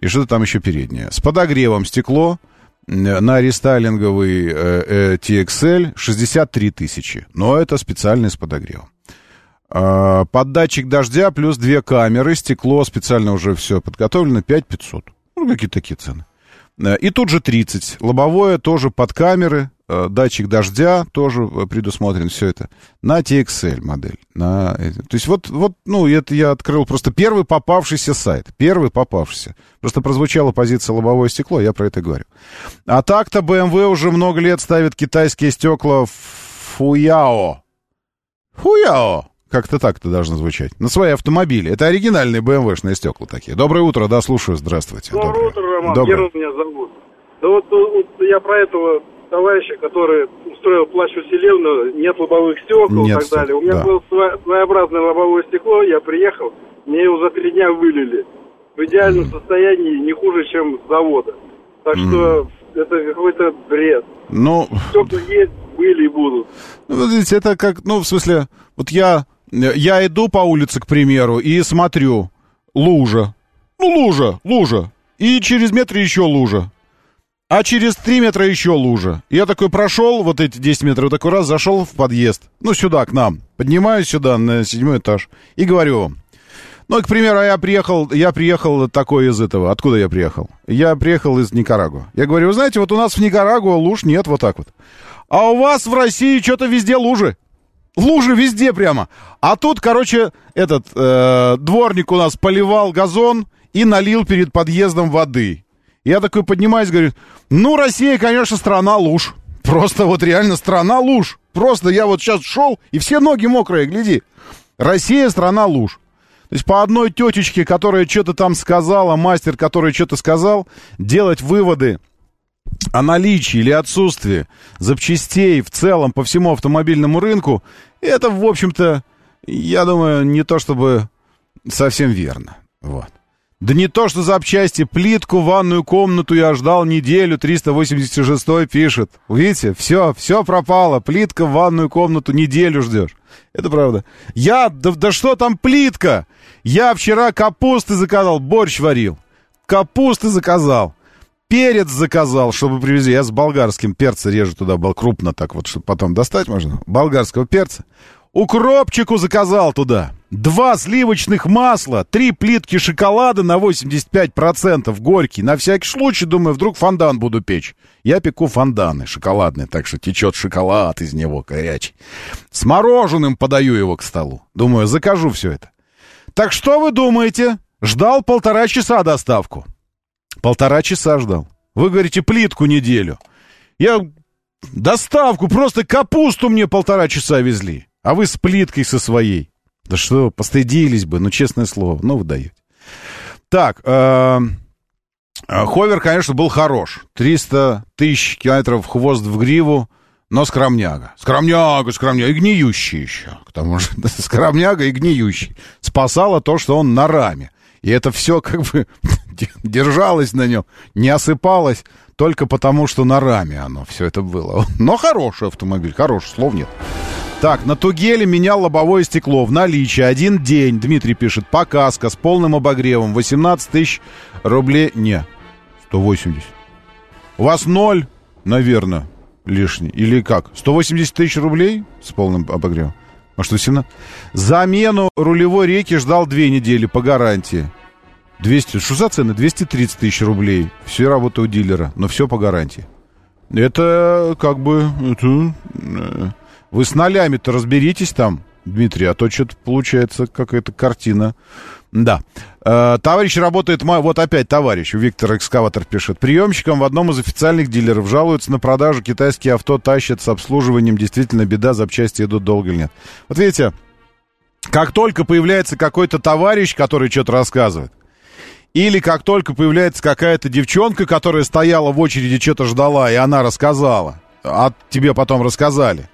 и что-то там еще переднее. С подогревом стекло э, на рестайлинговый э, э, TXL 63 тысячи. Но это специальный с подогревом. А, Под дождя плюс две камеры, стекло специально уже все подготовлено, 5500. Ну, какие такие цены. Э, И тут же 30. Лобовое тоже под камеры, э, датчик дождя тоже э, предусмотрен, все это. На TXL модель. На, то есть вот, вот, ну, это я открыл просто первый попавшийся сайт. Первый попавшийся. Просто прозвучала позиция лобовое стекло, я про это говорю. А так-то BMW уже много лет ставит китайские стекла в Фуяо. Фуяо. Как-то так это должно звучать. На свои автомобили. Это оригинальные BMW-шные стекла такие. Доброе утро, да, слушаю, здравствуйте. Доброе, Доброе утро, Роман. Доброе. Герман меня зовут. Да вот, вот я про этого товарища, который устроил плащ Василевну, нет лобовых стекол Нет, и так далее. У меня да. было сво- своеобразное лобовое стекло, я приехал, мне его за три дня вылили. В идеальном состоянии не хуже, чем с завода. Так что это какой-то бред. Ну, Стекла есть, были и будут. Ну, вот видите, это как, ну, в смысле, вот я, я иду по улице, к примеру, и смотрю, лужа. Ну, лужа, лужа. И через метр еще лужа. А через три метра еще лужа. Я такой прошел, вот эти 10 метров, такой раз зашел в подъезд. Ну, сюда, к нам. Поднимаюсь сюда, на седьмой этаж. И говорю вам. Ну, к примеру, я приехал, я приехал такой из этого. Откуда я приехал? Я приехал из Никарагуа. Я говорю, вы знаете, вот у нас в Никарагуа луж нет, вот так вот. А у вас в России что-то везде лужи. Лужи везде прямо. А тут, короче, этот э, дворник у нас поливал газон и налил перед подъездом воды. Я такой поднимаюсь, говорю, ну, Россия, конечно, страна луж. Просто вот реально страна луж. Просто я вот сейчас шел, и все ноги мокрые, гляди. Россия страна луж. То есть по одной тетечке, которая что-то там сказала, мастер, который что-то сказал, делать выводы о наличии или отсутствии запчастей в целом по всему автомобильному рынку, это, в общем-то, я думаю, не то чтобы совсем верно. Вот. Да не то, что запчасти, плитку, ванную комнату я ждал неделю, 386 пишет. Видите, все, все пропало, плитка ванную комнату неделю ждешь. Это правда. Я, да, да что там плитка? Я вчера капусты заказал, борщ варил. Капусты заказал. Перец заказал, чтобы привезли. Я с болгарским перца режу туда, был крупно так вот, чтобы потом достать можно. Болгарского перца. Укропчику заказал туда. Два сливочных масла, три плитки шоколада на 85% горький. На всякий случай, думаю, вдруг фондан буду печь. Я пеку фонданы шоколадные, так что течет шоколад из него горячий. С мороженым подаю его к столу. Думаю, закажу все это. Так что вы думаете? Ждал полтора часа доставку. Полтора часа ждал. Вы говорите, плитку неделю. Я доставку, просто капусту мне полтора часа везли. А вы с плиткой со своей. Да что, постыдились бы, ну, честное слово, ну, вы даете. Так, э, э, Ховер, конечно, был хорош. 300 тысяч километров хвост в гриву, но скромняга. Скромняга, скромняга, и гниющий еще. Потому что скромняга и гниющий. Спасало то, что он на раме. И это все как бы держалось на нем, не осыпалось только потому, что на раме оно все это было. Но хороший автомобиль, хороший, слов нет. Так, на Тугеле менял лобовое стекло в наличии. Один день, Дмитрий пишет, показка с полным обогревом. 18 тысяч рублей. Не, 180. У вас ноль, наверное, лишний. Или как? 180 тысяч рублей с полным обогревом? Может, 18? Замену рулевой реки ждал две недели по гарантии. 200, что за цены? 230 тысяч рублей. Все работа у дилера, но все по гарантии. Это как бы... Это, э, вы с нолями-то разберитесь там, Дмитрий, а то что-то получается какая-то картина. Да. Э, товарищ работает... Вот опять товарищ, Виктор Экскаватор пишет. Приемщикам в одном из официальных дилеров жалуются на продажу. Китайские авто тащат с обслуживанием. Действительно беда, запчасти идут долго или нет. Вот видите, как только появляется какой-то товарищ, который что-то рассказывает, или как только появляется какая-то девчонка, которая стояла в очереди, что-то ждала, и она рассказала, а тебе потом рассказали,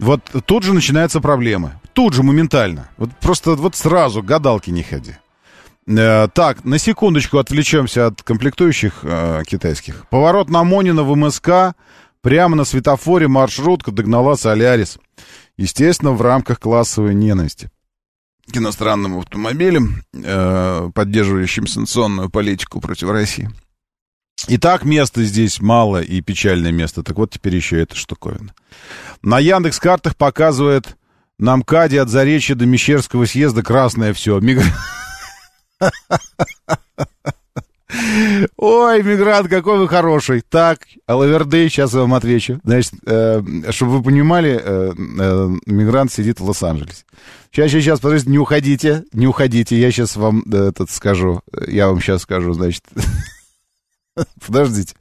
вот тут же начинаются проблемы. Тут же, моментально. Вот просто вот сразу, к гадалке не ходи. Э, так, на секундочку отвлечемся от комплектующих э, китайских. Поворот на Монина в МСК. Прямо на светофоре маршрутка догнала Солярис. Естественно, в рамках классовой ненависти к иностранным автомобилям, э, поддерживающим санкционную политику против России. И так места здесь мало и печальное место. Так вот теперь еще эта штуковина. На Яндекс картах показывает на МКАДе от Заречья до Мещерского съезда красное все. Ой, мигрант, какой вы хороший. Так, Алаверды, сейчас я вам отвечу. Значит, э, чтобы вы понимали, э, э, мигрант сидит в Лос-Анджелесе. Сейчас, сейчас, сейчас, подождите, не уходите, не уходите. Я сейчас вам этот скажу. Я вам сейчас скажу, значит. Подождите.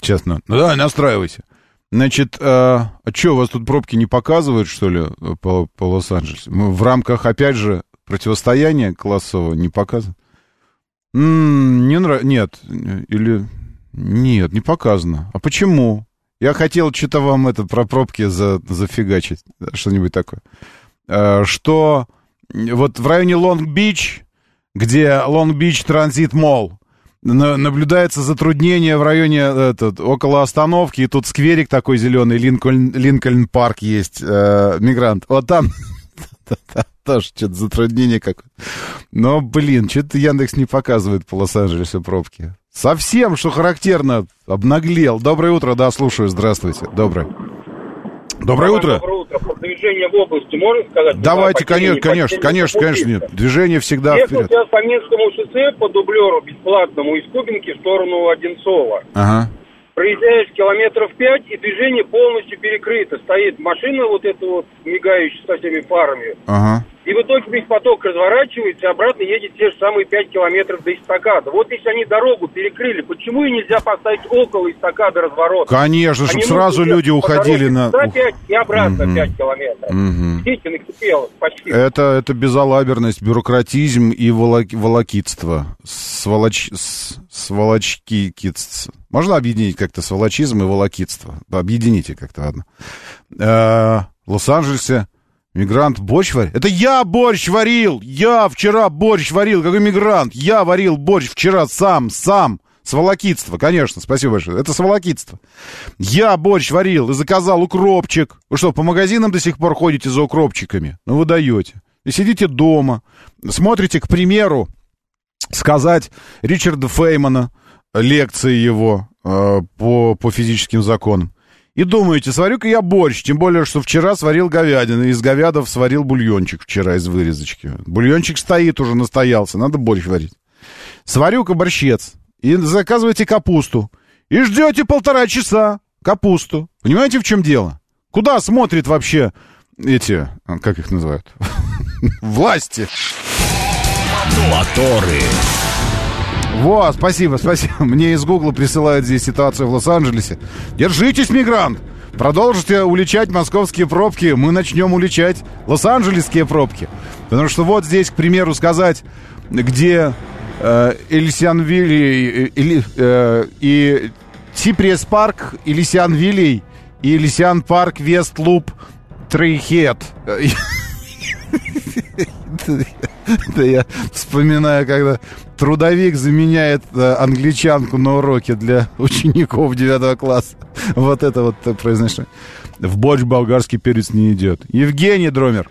Честно. Ну давай, настраивайся. Значит, э, а что, у вас тут пробки не показывают, что ли, по, по Лос-Анджелесу? В рамках, опять же, противостояния классового не показывают? М-м, не нравится. Нет. Или... Нет, не показано. А почему? Я хотел что-то вам это про пробки за, зафигачить. Что-нибудь такое. Э, что вот в районе Лонг-Бич, где Long Beach Transit Mall, наблюдается затруднение в районе этот, около остановки, и тут скверик такой зеленый, Линкольн, Линкольн парк есть, э, мигрант. Вот там тоже что-то затруднение какое-то. Но, блин, что-то Яндекс не показывает по Лос-Анджелесу пробки. Совсем, что характерно, обнаглел. Доброе утро, да, слушаю, здравствуйте. Доброе. Доброе утро. Доброе утро. По движению в области можно сказать? Давайте, конечно, конечно, конечно, конечно, нет. Движение всегда Ехал вперед. сейчас по Минскому шоссе по дублеру бесплатному из Кубинки в сторону Одинцова. Ага. Проезжаешь километров пять, и движение полностью перекрыто. Стоит машина вот эта вот, мигающая со всеми фарами. Ага. И в итоге весь поток разворачивается, и обратно едет те же самые 5 километров до эстакады. Вот если они дорогу перекрыли, почему и нельзя поставить около эстакады разворот? Конечно, чтобы сразу люди уходили на... 5 и обратно угу. 5 километров. Угу. Видите, накипело почти. Это, это безалаберность, бюрократизм и волок... волокитство. Сволоч... Сволочки... Можно объединить как-то сволочизм и волокитство? Объедините как-то, ладно. Э, в Лос-Анджелесе Мигрант борщ варил? Это я борщ варил! Я вчера борщ варил! Какой мигрант? Я варил борщ вчера сам, сам! Сволокитство, конечно, спасибо большое. Это сволокитство. Я борщ варил и заказал укропчик. Вы что, по магазинам до сих пор ходите за укропчиками? Ну, вы даете. И сидите дома, смотрите, к примеру, сказать Ричарда Феймана, лекции его э, по, по физическим законам. И думаете, сварю-ка я борщ, тем более, что вчера сварил говядину, из говядов сварил бульончик вчера из вырезочки. Бульончик стоит уже, настоялся, надо борщ варить. Сварю-ка борщец, и заказывайте капусту, и ждете полтора часа капусту. Понимаете, в чем дело? Куда смотрит вообще эти, как их называют, власти? Моторы. Во, спасибо, спасибо. Мне из Гугла присылают здесь ситуацию в Лос-Анджелесе. Держитесь, мигрант! Продолжите уличать московские пробки, мы начнем уличать лос-анджелесские пробки. Потому что вот здесь, к примеру, сказать, где э, Элисианвилли э, э, и Сиприес парк, Элисианвилли и Элисиан парк Вестлуп Трейхет. Это я вспоминаю, когда трудовик заменяет э, англичанку на уроке для учеников 9 класса. Вот это вот произношение. В борщ болгарский перец не идет. Евгений Дромер,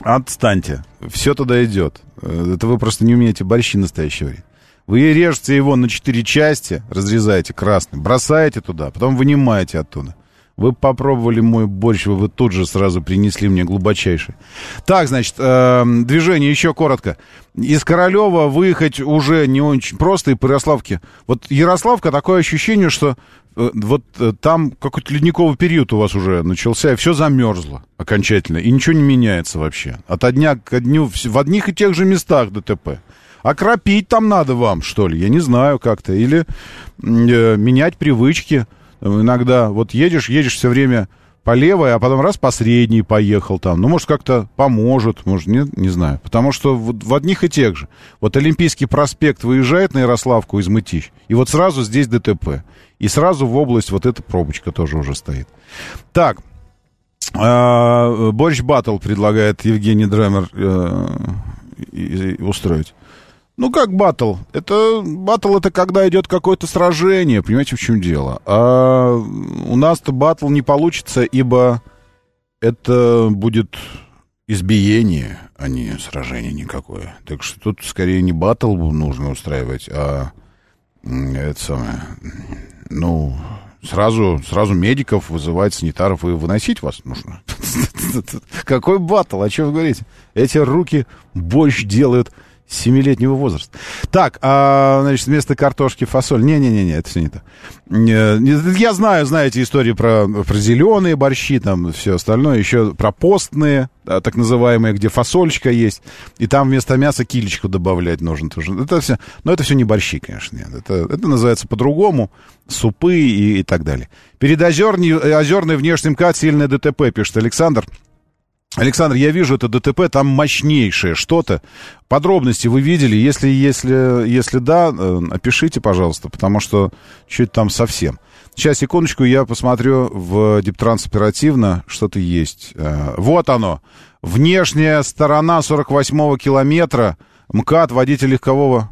отстаньте. Все туда идет. Э, это вы просто не умеете борщи настоящего. Вы режете его на четыре части, разрезаете красный, бросаете туда, потом вынимаете оттуда. Вы попробовали мой борщ, вы, тут же сразу принесли мне глубочайший. Так, значит, э, движение еще коротко. Из Королева выехать уже не очень просто, и по Ярославке. Вот Ярославка, такое ощущение, что э, вот э, там какой-то ледниковый период у вас уже начался, и все замерзло окончательно, и ничего не меняется вообще. От дня к дню в одних и тех же местах ДТП. Окропить там надо вам, что ли, я не знаю как-то. Или э, менять привычки. Иногда вот едешь, едешь все время по левой, а потом раз по средней поехал там. Ну, может, как-то поможет, может, нет, не знаю. Потому что вот в одних и тех же. Вот Олимпийский проспект выезжает на Ярославку из Мытищ, и вот сразу здесь ДТП. И сразу в область вот эта пробочка тоже уже стоит. Так, э, борщ батл предлагает Евгений Дремер э, устроить. Ну, как батл? Это батл это когда идет какое-то сражение, понимаете, в чем дело? А у нас-то батл не получится, ибо это будет избиение, а не сражение никакое. Так что тут скорее не батл нужно устраивать, а это самое, ну, сразу, сразу медиков вызывать, санитаров и выносить вас нужно. Какой батл? О чем вы говорите? Эти руки борщ делают Семилетнего возраста. Так, а, значит, вместо картошки фасоль. Не-не-не, это все не то. Я знаю, знаете, истории про, про зеленые борщи, там все остальное, еще про постные, так называемые, где фасольчика есть, и там вместо мяса килечку добавлять нужно тоже. Это все, но это все не борщи, конечно, нет. Это, это называется по-другому, супы и, и так далее. Перед озерной, озерной внешним МКАД сильное ДТП, пишет Александр. Александр, я вижу это ДТП, там мощнейшее что-то. Подробности вы видели? Если, если, если да, э, опишите, пожалуйста, потому что чуть там совсем. Сейчас, секундочку, я посмотрю в Диптранс оперативно, что-то есть. Э, вот оно. Внешняя сторона 48-го километра. МКАД, водитель легкового...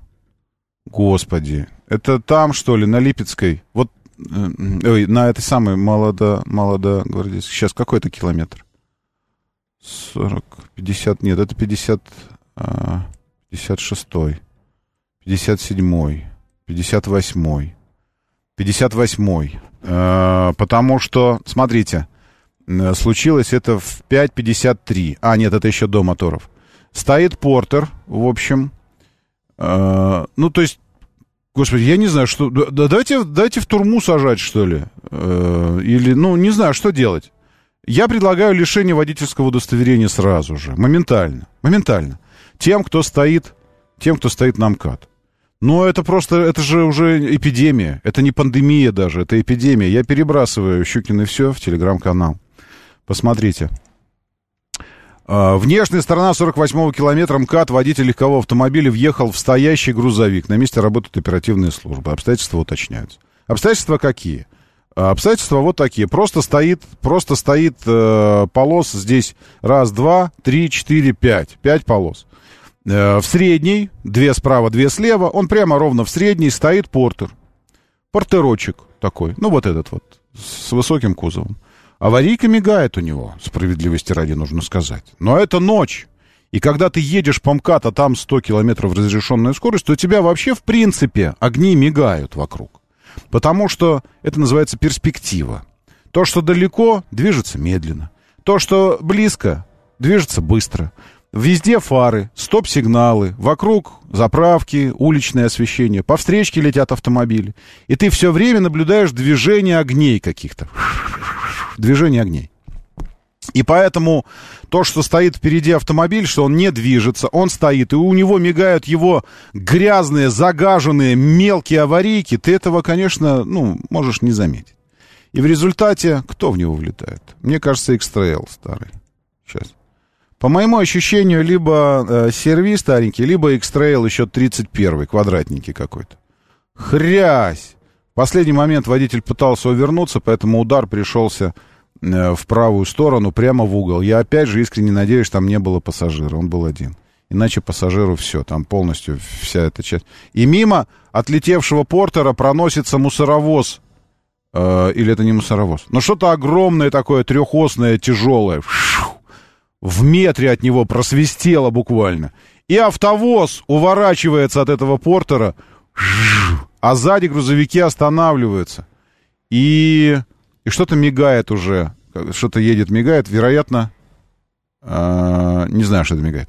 Господи, это там, что ли, на Липецкой? Вот, э, ой, на этой самой молодо, молодо. Сейчас какой это километр? 40, 50, нет, это 50, 56, 57, 58, 58. Потому что, смотрите, случилось это в 5.53. А, нет, это еще до моторов. Стоит портер, в общем. Э, ну, то есть, господи, я не знаю, что... Да, давайте, давайте в турму сажать, что ли. Э, или, ну, не знаю, что делать. Я предлагаю лишение водительского удостоверения сразу же, моментально, моментально. Тем, кто стоит, тем, кто стоит на МКАД. Но это просто, это же уже эпидемия. Это не пандемия даже, это эпидемия. Я перебрасываю Щукин и все в телеграм-канал. Посмотрите. А, внешняя сторона 48-го километра МКАД водитель легкового автомобиля въехал в стоящий грузовик. На месте работают оперативные службы. Обстоятельства уточняются. Обстоятельства какие? А обстоятельства вот такие. Просто стоит, просто стоит э, полос здесь раз, два, три, четыре, пять. Пять полос. Э, в средней, две справа, две слева, он прямо ровно в средней стоит портер. Портерочек такой. Ну, вот этот вот, с высоким кузовом. Аварийка мигает у него, справедливости ради нужно сказать. Но это ночь. И когда ты едешь по МКАД, а там 100 километров разрешенная скорость, то у тебя вообще, в принципе, огни мигают вокруг. Потому что это называется перспектива. То, что далеко, движется медленно. То, что близко, движется быстро. Везде фары, стоп-сигналы, вокруг заправки, уличное освещение, по встречке летят автомобили. И ты все время наблюдаешь движение огней каких-то. Движение огней. И поэтому то, что стоит впереди автомобиль, что он не движется, он стоит, и у него мигают его грязные, загаженные, мелкие аварийки, ты этого, конечно, ну, можешь не заметить. И в результате кто в него влетает? Мне кажется, X-Trail старый. Сейчас. По моему ощущению, либо э, сервис старенький, либо X-Trail еще 31 квадратненький какой-то. Хрясь! В последний момент водитель пытался увернуться, поэтому удар пришелся в правую сторону, прямо в угол. Я опять же искренне надеюсь, там не было пассажира, он был один. Иначе пассажиру все, там полностью вся эта часть. И мимо отлетевшего портера проносится мусоровоз. Э, или это не мусоровоз? Но что-то огромное такое, трехосное, тяжелое. В метре от него просвистело буквально. И автовоз уворачивается от этого портера, а сзади грузовики останавливаются. И и что-то мигает уже, что-то едет, мигает, вероятно, э, не знаю, что это мигает.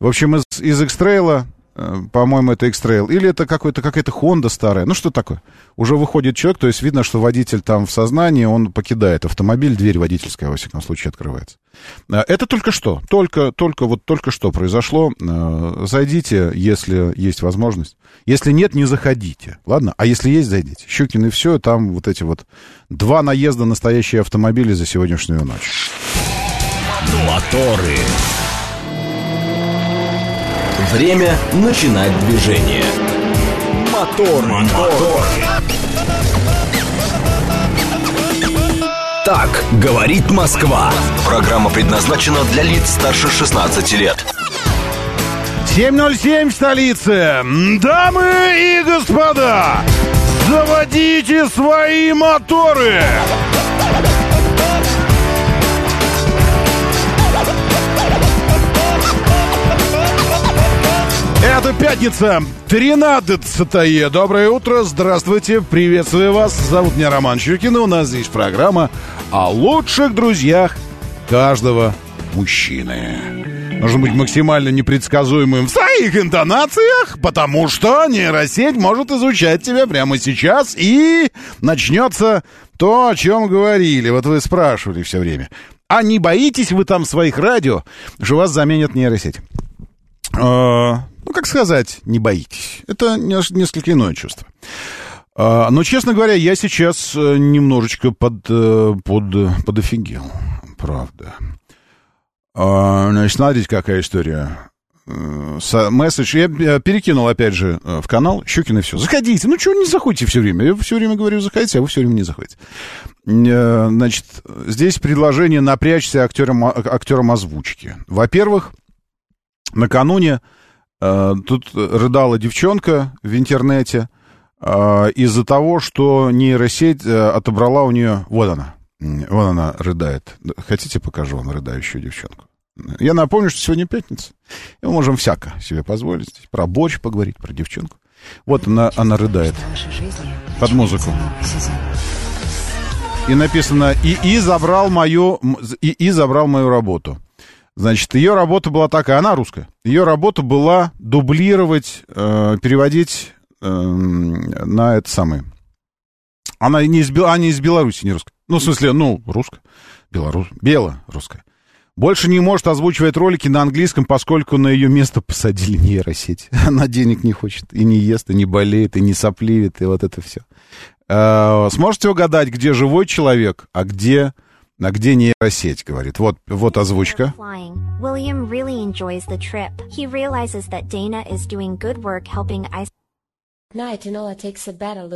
В общем, из, из X-Trail, по-моему, это X-Trail, или это какой-то, какая-то Honda старая, ну что такое? Уже выходит человек, то есть видно, что водитель там в сознании, он покидает автомобиль, дверь водительская, во всяком случае, открывается. Э, это только что, только, только, вот только что произошло. Э, зайдите, если есть возможность. Если нет, не заходите. Ладно? А если есть, зайдите. Щукин и все, там вот эти вот два наезда настоящие автомобили за сегодняшнюю ночь. Моторы. Время начинать движение. Мотор, мотор. Так говорит Москва. Программа предназначена для лиц старше 16 лет. 7.07 в столице. Дамы и господа, заводите свои моторы. Это пятница, 13 Доброе утро, здравствуйте, приветствую вас. Зовут меня Роман Щукин, у нас здесь программа о лучших друзьях каждого мужчины. Нужно быть максимально непредсказуемым в своих интонациях, потому что нейросеть может изучать тебя прямо сейчас, и начнется то, о чем говорили. Вот вы спрашивали все время. А не боитесь вы там своих радио, что вас заменят нейросеть? А, ну, как сказать, не боитесь. Это несколько иное чувство. А, но, честно говоря, я сейчас э, немножечко под, э, под, подофигел. Правда. А, значит, смотрите, какая история. Э, месседж. Я перекинул, опять же, в канал Щукин и все. Заходите. Ну, чего не заходите все время? Я все время говорю, заходите, а вы все время не заходите. Значит, здесь предложение напрячься актерам, актерам озвучки. Во-первых, накануне тут рыдала девчонка в интернете – а, из-за того, что нейросеть э, отобрала у нее... Вот она. Вот она рыдает. Хотите, покажу вам рыдающую девчонку? Я напомню, что сегодня пятница. И мы можем всяко себе позволить. Про борщ поговорить, про девчонку. Вот она, она рыдает. Под музыку. И написано «И, и забрал мою... И, и забрал мою работу». Значит, ее работа была такая, она русская. Ее работа была дублировать, э, переводить Эм, на это самое. Она не из, а не из Беларуси, не русская. Ну, в смысле, ну, русская. Белорус, бело-русская. Больше не может озвучивать ролики на английском, поскольку на ее место посадили нейросеть. Она денег не хочет, и не ест, и не болеет, и не сопливит, и вот это все. Э, сможете угадать, где живой человек, а где, а где нейросеть, говорит. Вот, вот озвучка. William really enjoys the trip. He realizes that Dana is doing good work helping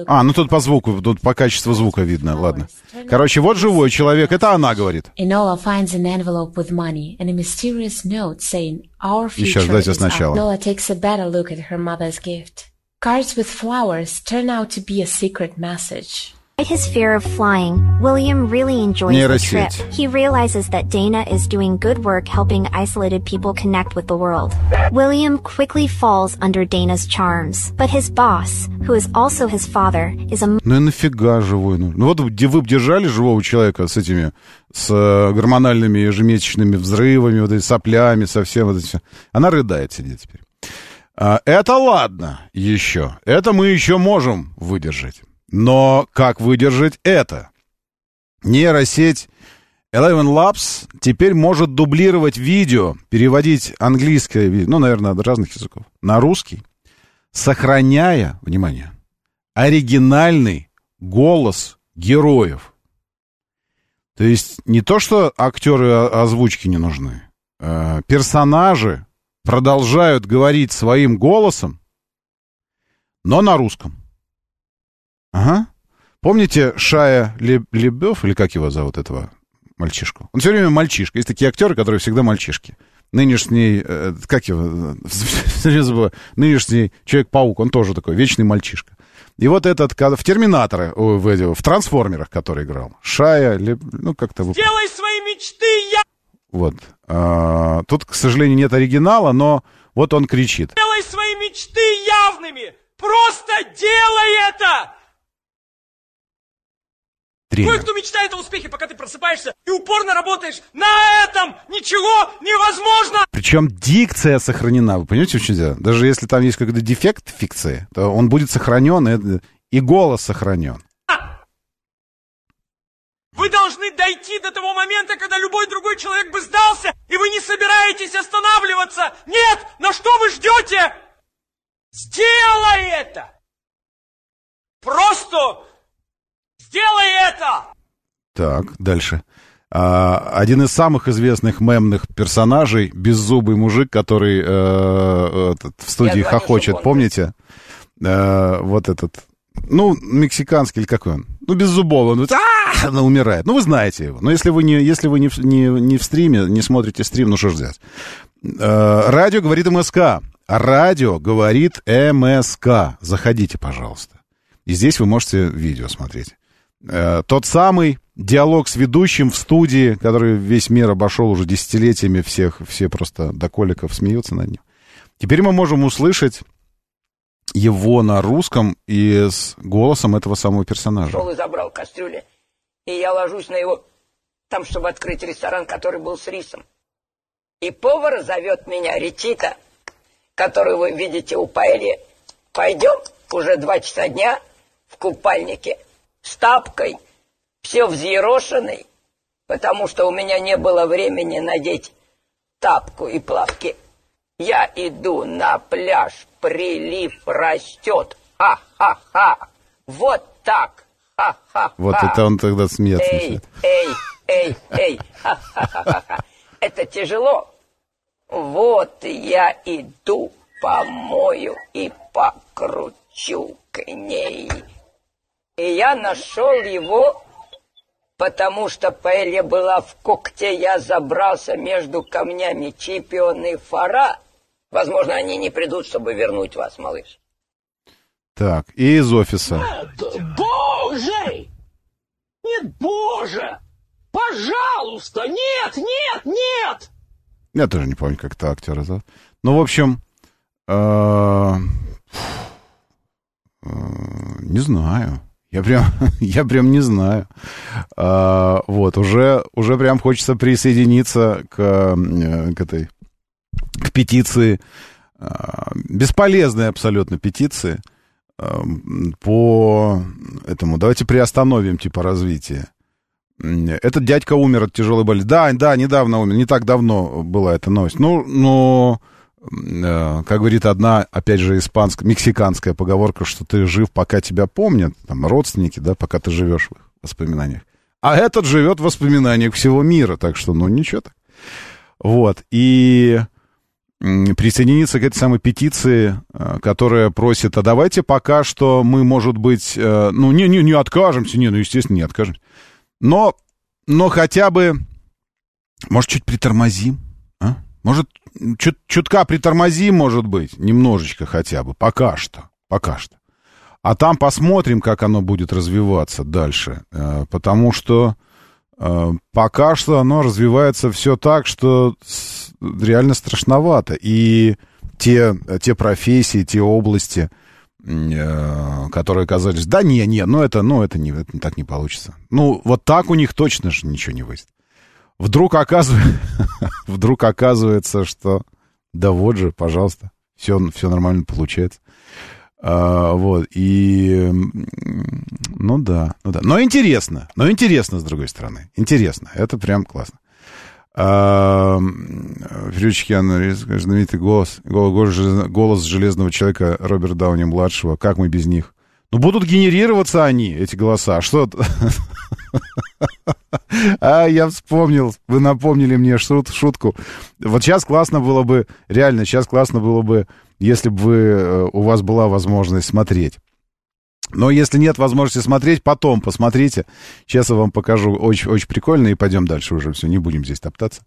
а, ну тут по звуку, тут по качеству звука видно, ладно. Короче, вот живой человек, это она говорит. Еще дайте сначала. Cards with flowers turn out to be a secret message. Despite his fear of flying, William really enjoys the trip. He realizes that Dana is doing good work helping isolated people connect with the world. William quickly falls under Dana's charms, but his boss, who is also his father, is a... Ну и нафига живой? Ну, ну вот где вы держали живого человека с этими, с э, гормональными ежемесячными взрывами, вот этими соплями, совсем вот это все. Она рыдает сидит теперь. А, это ладно еще. Это мы еще можем выдержать. Но как выдержать это? Нейросеть Eleven Labs теперь может дублировать видео, переводить английское видео, ну, наверное, от разных языков, на русский, сохраняя, внимание, оригинальный голос героев. То есть не то, что актеры озвучки не нужны, а персонажи продолжают говорить своим голосом, но на русском. Ага. Помните Шая Лебев, или как его зовут, этого мальчишку? Он все время мальчишка. Есть такие актеры, которые всегда мальчишки. Нынешний, э, как его, нынешний Человек-паук, он тоже такой вечный мальчишка. И вот этот в Терминаторы, в, в Трансформерах, который играл, Шая, ну как-то... Сделай свои мечты я... Вот. А, тут, к сожалению, нет оригинала, но вот он кричит. Делай свои мечты явными! Просто делай это! Тренер. Кое-кто мечтает о успехе, пока ты просыпаешься и упорно работаешь. На этом ничего невозможно! Причем дикция сохранена. Вы понимаете, в чем дело? Даже если там есть какой-то дефект фикции, то он будет сохранен, и, и голос сохранен. Вы должны дойти до того момента, когда любой другой человек бы сдался, и вы не собираетесь останавливаться. Нет, на что вы ждете? Сделай это! Просто Сделай это! Так, дальше. А, один из самых известных мемных персонажей, беззубый мужик, который э, этот, в студии хохочет, помните? Э, вот этот, ну, мексиканский или какой он? Ну, без зубов, он, а, она умирает. Ну, вы знаете его. Но если вы не, если вы не, не, не в стриме, не смотрите стрим, ну что ж взять? Э, радио говорит МСК. Радио говорит МСК. Заходите, пожалуйста. И здесь вы можете видео смотреть. Э, тот самый диалог с ведущим в студии, который весь мир обошел уже десятилетиями, всех, все просто до коликов смеются над ним. Теперь мы можем услышать его на русском и с голосом этого самого персонажа. Шел и забрал кастрюли, и я ложусь на его... Там, чтобы открыть ресторан, который был с рисом. И повар зовет меня Ретита, которую вы видите у Паэли. Пойдем, уже два часа дня, в купальнике, с тапкой, все взъерошенный, потому что у меня не было времени надеть тапку и плавки. Я иду на пляж, прилив растет. Ха-ха-ха. Вот так. Ха-ха-ха. Вот это он тогда смеется. Эй, эй, эй, эй. Ха-ха-ха. Это тяжело. Вот я иду, помою и покручу к ней. И я нашел его, потому что Паэлья была в когте, я забрался между камнями Чипион и Фара. Возможно, они не придут, чтобы вернуть вас, малыш. Так, и из офиса. Боже! Нет, боже! Пожалуйста! Нет, нет, нет! Я тоже не помню, как это актера зовут. Ну, в общем, э, э, не знаю. Я прям, я прям не знаю. А, вот, уже, уже прям хочется присоединиться к, э, к этой, к петиции, а, бесполезной абсолютно петиции а, по этому. Давайте приостановим, типа, развитие. Этот дядька умер от тяжелой болезни. Да, да, недавно умер, не так давно была эта новость. Ну, но, как говорит одна, опять же, испанская, мексиканская поговорка, что ты жив, пока тебя помнят, там, родственники, да, пока ты живешь в их воспоминаниях. А этот живет в воспоминаниях всего мира, так что, ну, ничего так. Вот, и присоединиться к этой самой петиции, э, которая просит, а давайте пока что мы, может быть, э, ну, не, не, не откажемся, не, ну, естественно, не откажемся. Но, но хотя бы, может, чуть притормозим? Может, чуть, чутка притормозим, может быть, немножечко хотя бы, пока что, пока что. А там посмотрим, как оно будет развиваться дальше, э, потому что э, пока что оно развивается все так, что реально страшновато. И те, те профессии, те области, Э, которые оказались, да не, не, ну это, ну это не, это так не получится. Ну вот так у них точно же ничего не выйдет. Вдруг оказывается, вдруг оказывается, что да вот же, пожалуйста, все, все нормально получается. А, вот, и, ну да, ну да. Но интересно, но интересно, с другой стороны. Интересно, это прям классно. Фрючи Киану знаменитый голос, голос, голос железного человека Роберта Дауни-младшего. Как мы без них? Ну, будут генерироваться они, эти голоса. Что А, я вспомнил. Вы напомнили мне шут, шутку. Вот сейчас классно было бы, реально, сейчас классно было бы, если бы э, у вас была возможность смотреть. Но если нет возможности смотреть, потом посмотрите. Сейчас я вам покажу очень, очень прикольно, и пойдем дальше уже. Все, не будем здесь топтаться.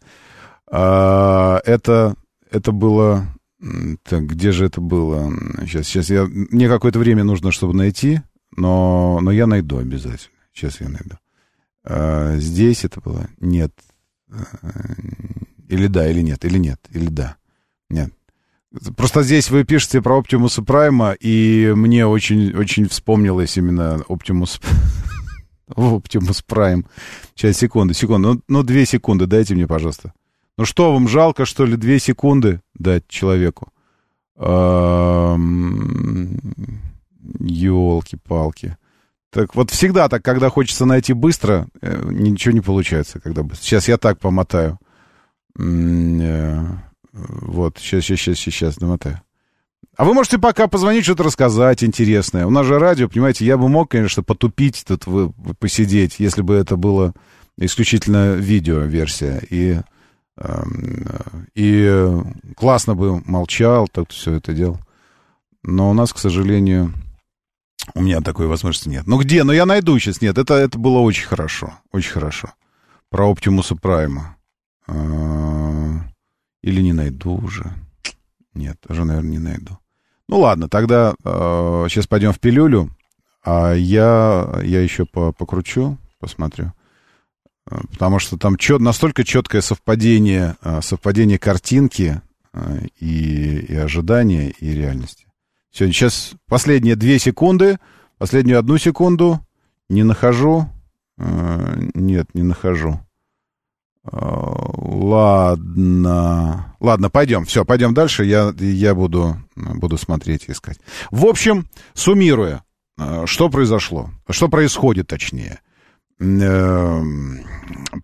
А, это, это было... Так, где же это было? Сейчас, сейчас я... Мне какое-то время нужно, чтобы найти, но, но я найду обязательно. Сейчас я найду. А, здесь это было? Нет. Или да, или нет, или нет, или да. Нет. Просто здесь вы пишете про Оптимуса Прайма, и мне очень, очень вспомнилось именно Оптимус... Оптимус Прайм. Сейчас, секунду, секунду. Ну, ну, две секунды дайте мне, пожалуйста. Ну что, вам жалко, что ли, две секунды дать человеку? Елки-палки. Так вот всегда так, когда хочется найти быстро, э, ничего не получается, когда быстро. Сейчас я так помотаю. Э, вот, сейчас, сейчас, сейчас, сейчас, домотаю. А вы можете пока позвонить, что-то рассказать интересное. У нас же радио, понимаете, я бы мог, конечно, потупить тут, посидеть, если бы это было исключительно видео-версия. И, и классно бы молчал, так все это делал. Но у нас, к сожалению, у меня такой возможности нет. Ну где? Ну я найду сейчас. Нет, это, это было очень хорошо. Очень хорошо. Про Оптимуса Прайма. Или не найду уже. Нет, уже, наверное, не найду. Ну ладно, тогда э, сейчас пойдем в пилюлю, а я, я еще по, покручу, посмотрю. Э, потому что там чет, настолько четкое совпадение, э, совпадение картинки э, и, и ожидания, и реальности. Все, сейчас последние две секунды, последнюю одну секунду не нахожу. Нет, не нахожу. Ладно. Ладно, пойдем. Все, пойдем дальше. Я, я буду, буду смотреть и искать. В общем, суммируя, что произошло? Что происходит, точнее? Э,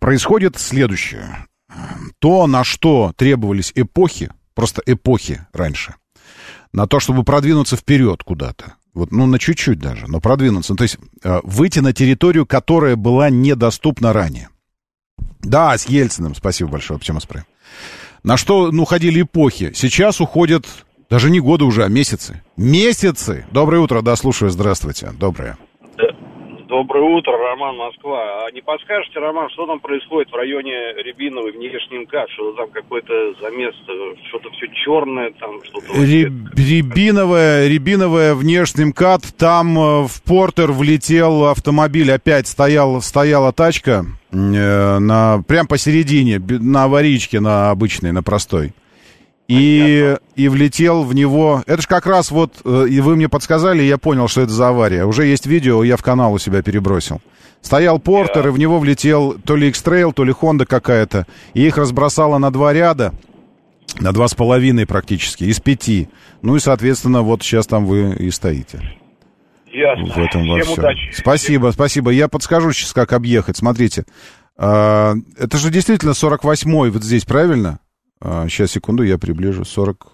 происходит следующее. То, на что требовались эпохи, просто эпохи раньше, на то, чтобы продвинуться вперед куда-то, вот, ну, на чуть-чуть даже, но продвинуться. то есть э, выйти на территорию, которая была недоступна ранее. Да, с Ельциным, спасибо большое, почему спрей. На что, ну, ходили эпохи. Сейчас уходят даже не годы уже, а месяцы. Месяцы! Доброе утро, да, слушаю, здравствуйте. Доброе. Доброе утро, Роман Москва. А не подскажете, Роман, что там происходит в районе Рябиновой, в Нижнем? Что там какой-то замес, что-то все черное, там что-то... Ряб... Рябиновая, Рябиновая в Нижнем МКАД, там э, в Портер влетел автомобиль, опять стоял, стояла тачка э, на, прям посередине, на аварийке, на обычной, на простой и, и влетел в него. Это же как раз вот, э, и вы мне подсказали, и я понял, что это за авария. Уже есть видео, я в канал у себя перебросил. Стоял Портер, yeah. и в него влетел то ли X-Trail, то ли Honda какая-то. И их разбросало на два ряда, на два с половиной практически, из пяти. Ну и, соответственно, вот сейчас там вы и стоите. Ясно. В этом во Всем удачи. Спасибо, спасибо. Я подскажу сейчас, как объехать. Смотрите. А, это же действительно 48-й вот здесь, правильно? А, сейчас, секунду, я приближу. 40...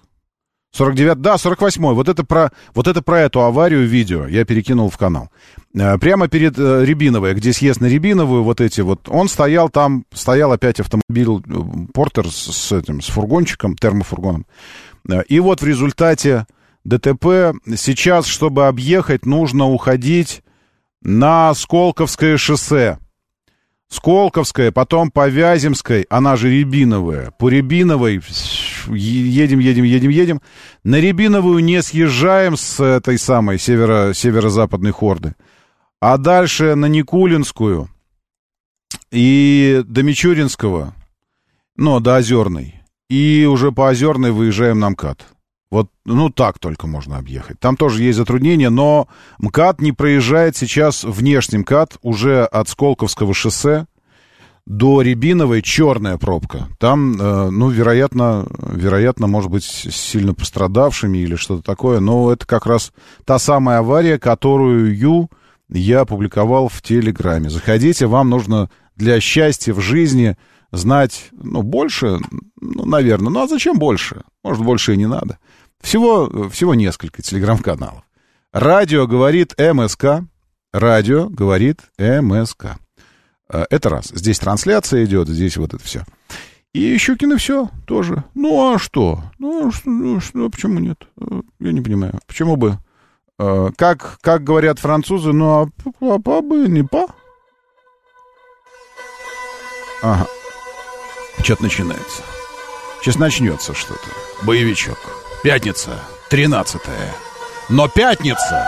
49, да, 48 вот это про, вот это про эту аварию видео я перекинул в канал. А, прямо перед э, Рябиновой, где съезд на Рябиновую, вот эти вот, он стоял там, стоял опять автомобиль э, Портер с, с этим, с фургончиком, термофургоном. А, и вот в результате ДТП сейчас, чтобы объехать, нужно уходить на Сколковское шоссе. Сколковская, потом по Вяземской, она же Рябиновая. По Рябиновой едем, едем, едем, едем. На Рябиновую не съезжаем с этой самой северо, северо-западной хорды. А дальше на Никулинскую и до Мичуринского, ну, до Озерной. И уже по Озерной выезжаем на МКАД. Вот, ну, так только можно объехать. Там тоже есть затруднения, но МКАД не проезжает сейчас внешний МКАД уже от Сколковского шоссе до Рябиновой черная пробка. Там, э, ну, вероятно, вероятно, может быть, сильно пострадавшими или что-то такое, но это как раз та самая авария, которую Ю я опубликовал в Телеграме. Заходите, вам нужно для счастья в жизни знать, ну, больше, ну, наверное. Ну, а зачем больше? Может, больше и не надо. Всего, всего несколько телеграм-каналов. Радио говорит МСК. Радио говорит МСК. Э, это раз. Здесь трансляция идет, здесь вот это все. И Щукины все тоже. Ну а что? Ну, что, ну, что, почему нет? Э, я не понимаю. Почему бы? Э, как, как говорят французы, ну а папа бы не па? Ага. Что-то начинается. Сейчас начнется что-то. Боевичок. Пятница, тринадцатая. Но пятница,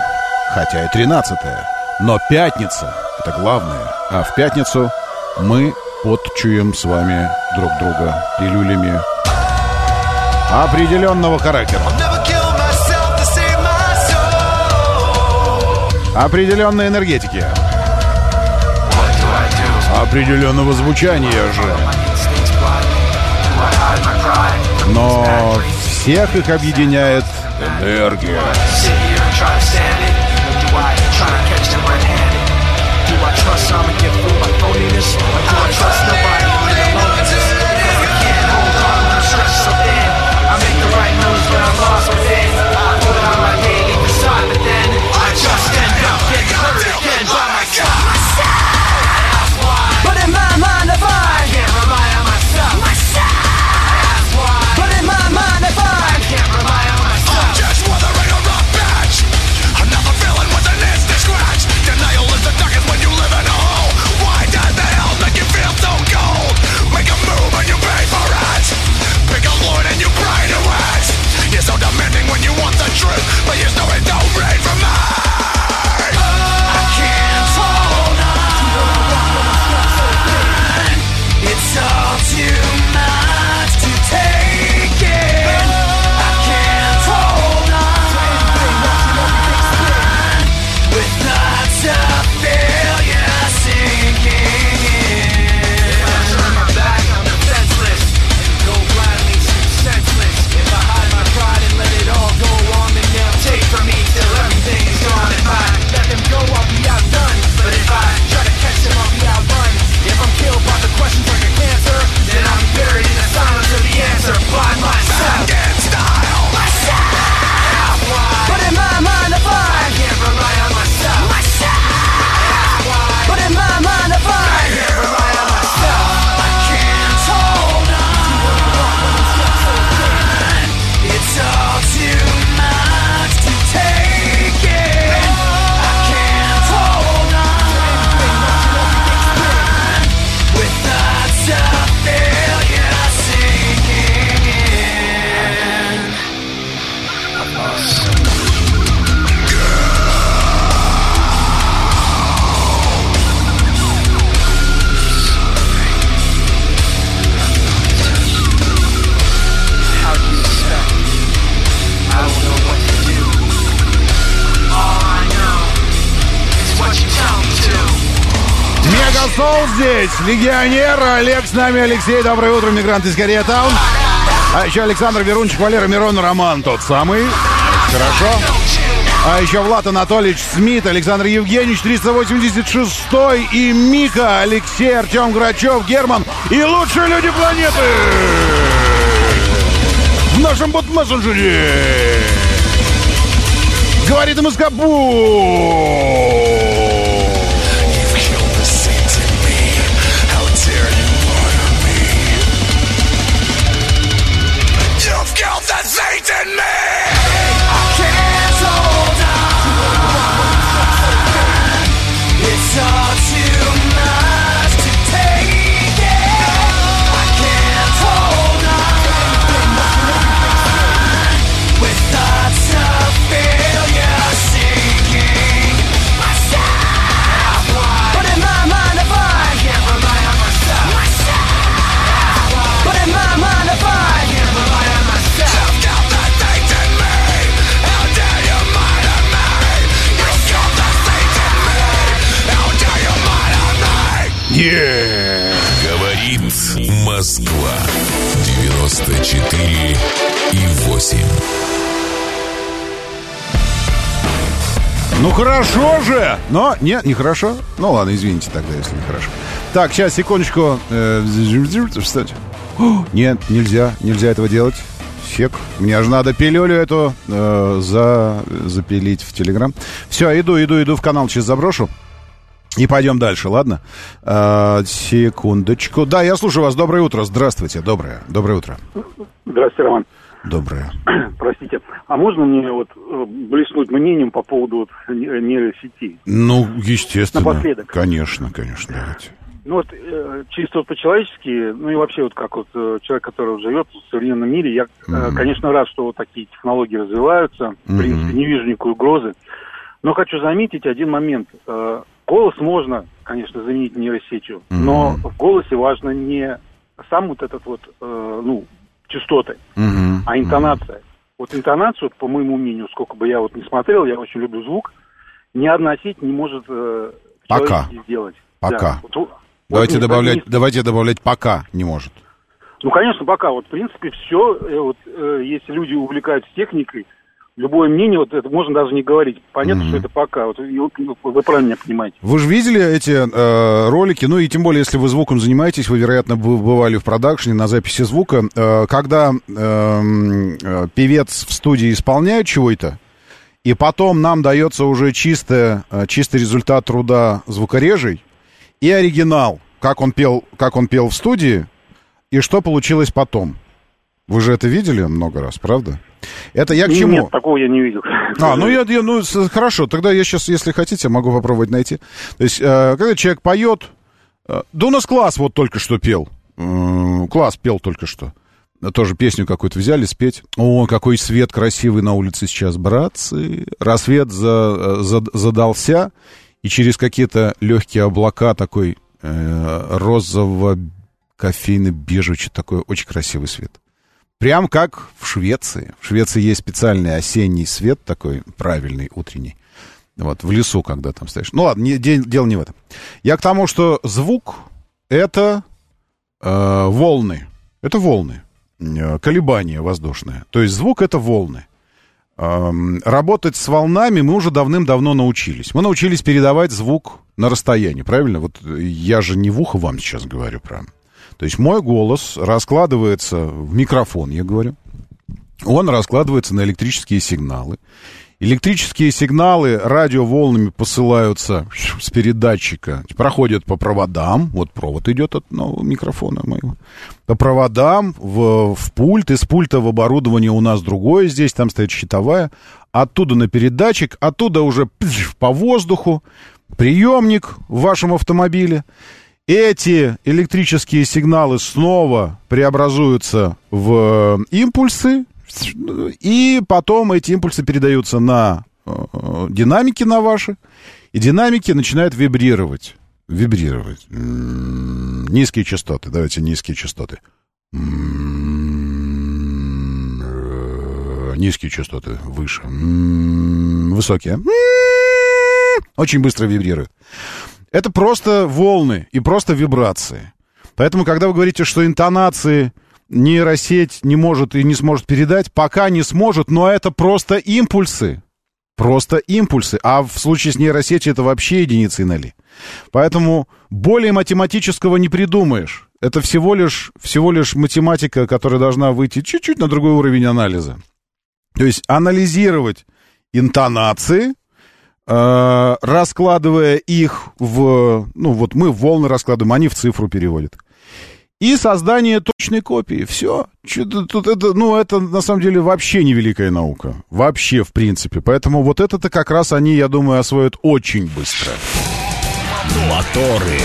хотя и тринадцатая, но пятница — это главное. А в пятницу мы подчуем с вами друг друга пилюлями определенного характера. Определенной энергетики. Определенного звучания же. Но всех их объединяет энергия. Trust I'ma get through здесь, легионер, Олег с нами, Алексей, доброе утро, мигрант из Корея Таун. А еще Александр Верунчик, Валера Мирон, Роман тот самый. Хорошо. А еще Влад Анатольевич Смит, Александр Евгеньевич, 386 и Мика, Алексей, Артем Грачев, Герман и лучшие люди планеты в нашем бот-мессенджере. Говорит Москобу. Хорошо же! Но нет, не хорошо. Ну ладно, извините тогда, если не хорошо. Так, сейчас, секундочку. Э, Встать. О, Нет, нельзя, нельзя этого делать. Сек. Мне же надо пилюлю эту э, за, запилить в Телеграм. Все, иду, иду, иду в канал, сейчас заброшу. И пойдем дальше, ладно? Э, секундочку. Да, я слушаю вас. Доброе утро. Здравствуйте. Доброе. Доброе утро. Здравствуйте, Роман. Доброе. Простите. А можно мне вот э, блеснуть мнением по поводу вот не- нейросети? Ну, естественно. Напоследок. Конечно, конечно, давайте. Ну вот э, чисто вот по-человечески, ну и вообще вот как вот э, человек, который живет в современном мире, я, э, Мгм. конечно, рад, что вот такие технологии развиваются. В Мгм. принципе, не вижу никакой угрозы. Но хочу заметить один момент. Э, голос можно, конечно, заменить нейросетью, но в голосе важно не сам вот этот вот, э, ну, частоты, Мгм. а интонация. Вот интонацию, вот, по моему мнению, сколько бы я вот не смотрел, я очень люблю звук, ни одна сеть не может э, Пока. сделать. Пока. Да. Вот, вот Давайте не- добавлять, не- давайте добавлять пока не может. Ну, конечно, пока. Вот, в принципе, все, вот, э, если люди увлекаются техникой, любое мнение, вот это можно даже не говорить. Понятно, Мгм. что это пока. Вот, вы правильно меня понимаете. Вы же видели эти э, ролики, ну и тем более, если вы звуком занимаетесь, вы, вероятно, бывали в продакшене на записи звука, э, когда эм, э, певец в студии исполняет чего-то, и потом нам дается уже чистое, э, чистый результат труда звукорежей и оригинал, как он пел, как он пел в студии, и что получилось потом. Вы же это видели много раз, правда? Это я к чему? Нет, такого я не видел. А, ну я, я- ну хорошо, тогда я сейчас, если хотите, могу попробовать найти. То есть, э, когда человек поет, э, да у нас класс вот только что пел, М, класс пел только что. Э, Тоже песню какую-то взяли спеть. О, какой свет красивый на улице сейчас, братцы. Рассвет за, за- задался, и через какие-то легкие облака такой э, розово-кофейно-бежевый, что-то такое, очень красивый свет. Прям как в Швеции. В Швеции есть специальный осенний свет такой, правильный, утренний. Вот, в лесу, когда там стоишь. Ну ладно, не- де- дело не в этом. Я к тому, что звук — это э, волны. Это волны. Э, колебания воздушные. То есть звук — это волны. Эм, работать с волнами мы уже давным-давно научились. Мы научились передавать звук на расстоянии, правильно? Вот я же не в ухо вам сейчас говорю прям. То есть мой голос раскладывается в микрофон, я говорю. Он раскладывается на электрические сигналы. Электрические сигналы радиоволнами посылаются с передатчика, проходят по проводам, вот провод идет от нового микрофона моего, по проводам в, в пульт, из пульта в оборудование у нас другое здесь, там стоит щитовая, оттуда на передатчик, оттуда уже по воздуху, приемник в вашем автомобиле. Эти электрические сигналы снова преобразуются в импульсы, и потом эти импульсы передаются на э, динамики на ваши, и динамики начинают вибрировать. Вибрировать. М, Низкие частоты. Давайте низкие частоты. М, э, Низкие частоты выше. М, Высокие. Очень быстро вибрируют. Это просто волны и просто вибрации. Поэтому, когда вы говорите, что интонации нейросеть не может и не сможет передать, пока не сможет, но это просто импульсы. Просто импульсы. А в случае с нейросетью это вообще единицы ноли. Поэтому более математического не придумаешь. Это всего лишь, всего лишь математика, которая должна выйти чуть-чуть на другой уровень анализа. То есть анализировать интонации, раскладывая их в... Ну, вот мы в волны раскладываем, они в цифру переводят. И создание точной копии. Все. Тут это, ну, это на самом деле вообще не великая наука. Вообще, в принципе. Поэтому вот это-то как раз они, я думаю, освоят очень быстро. Моторы.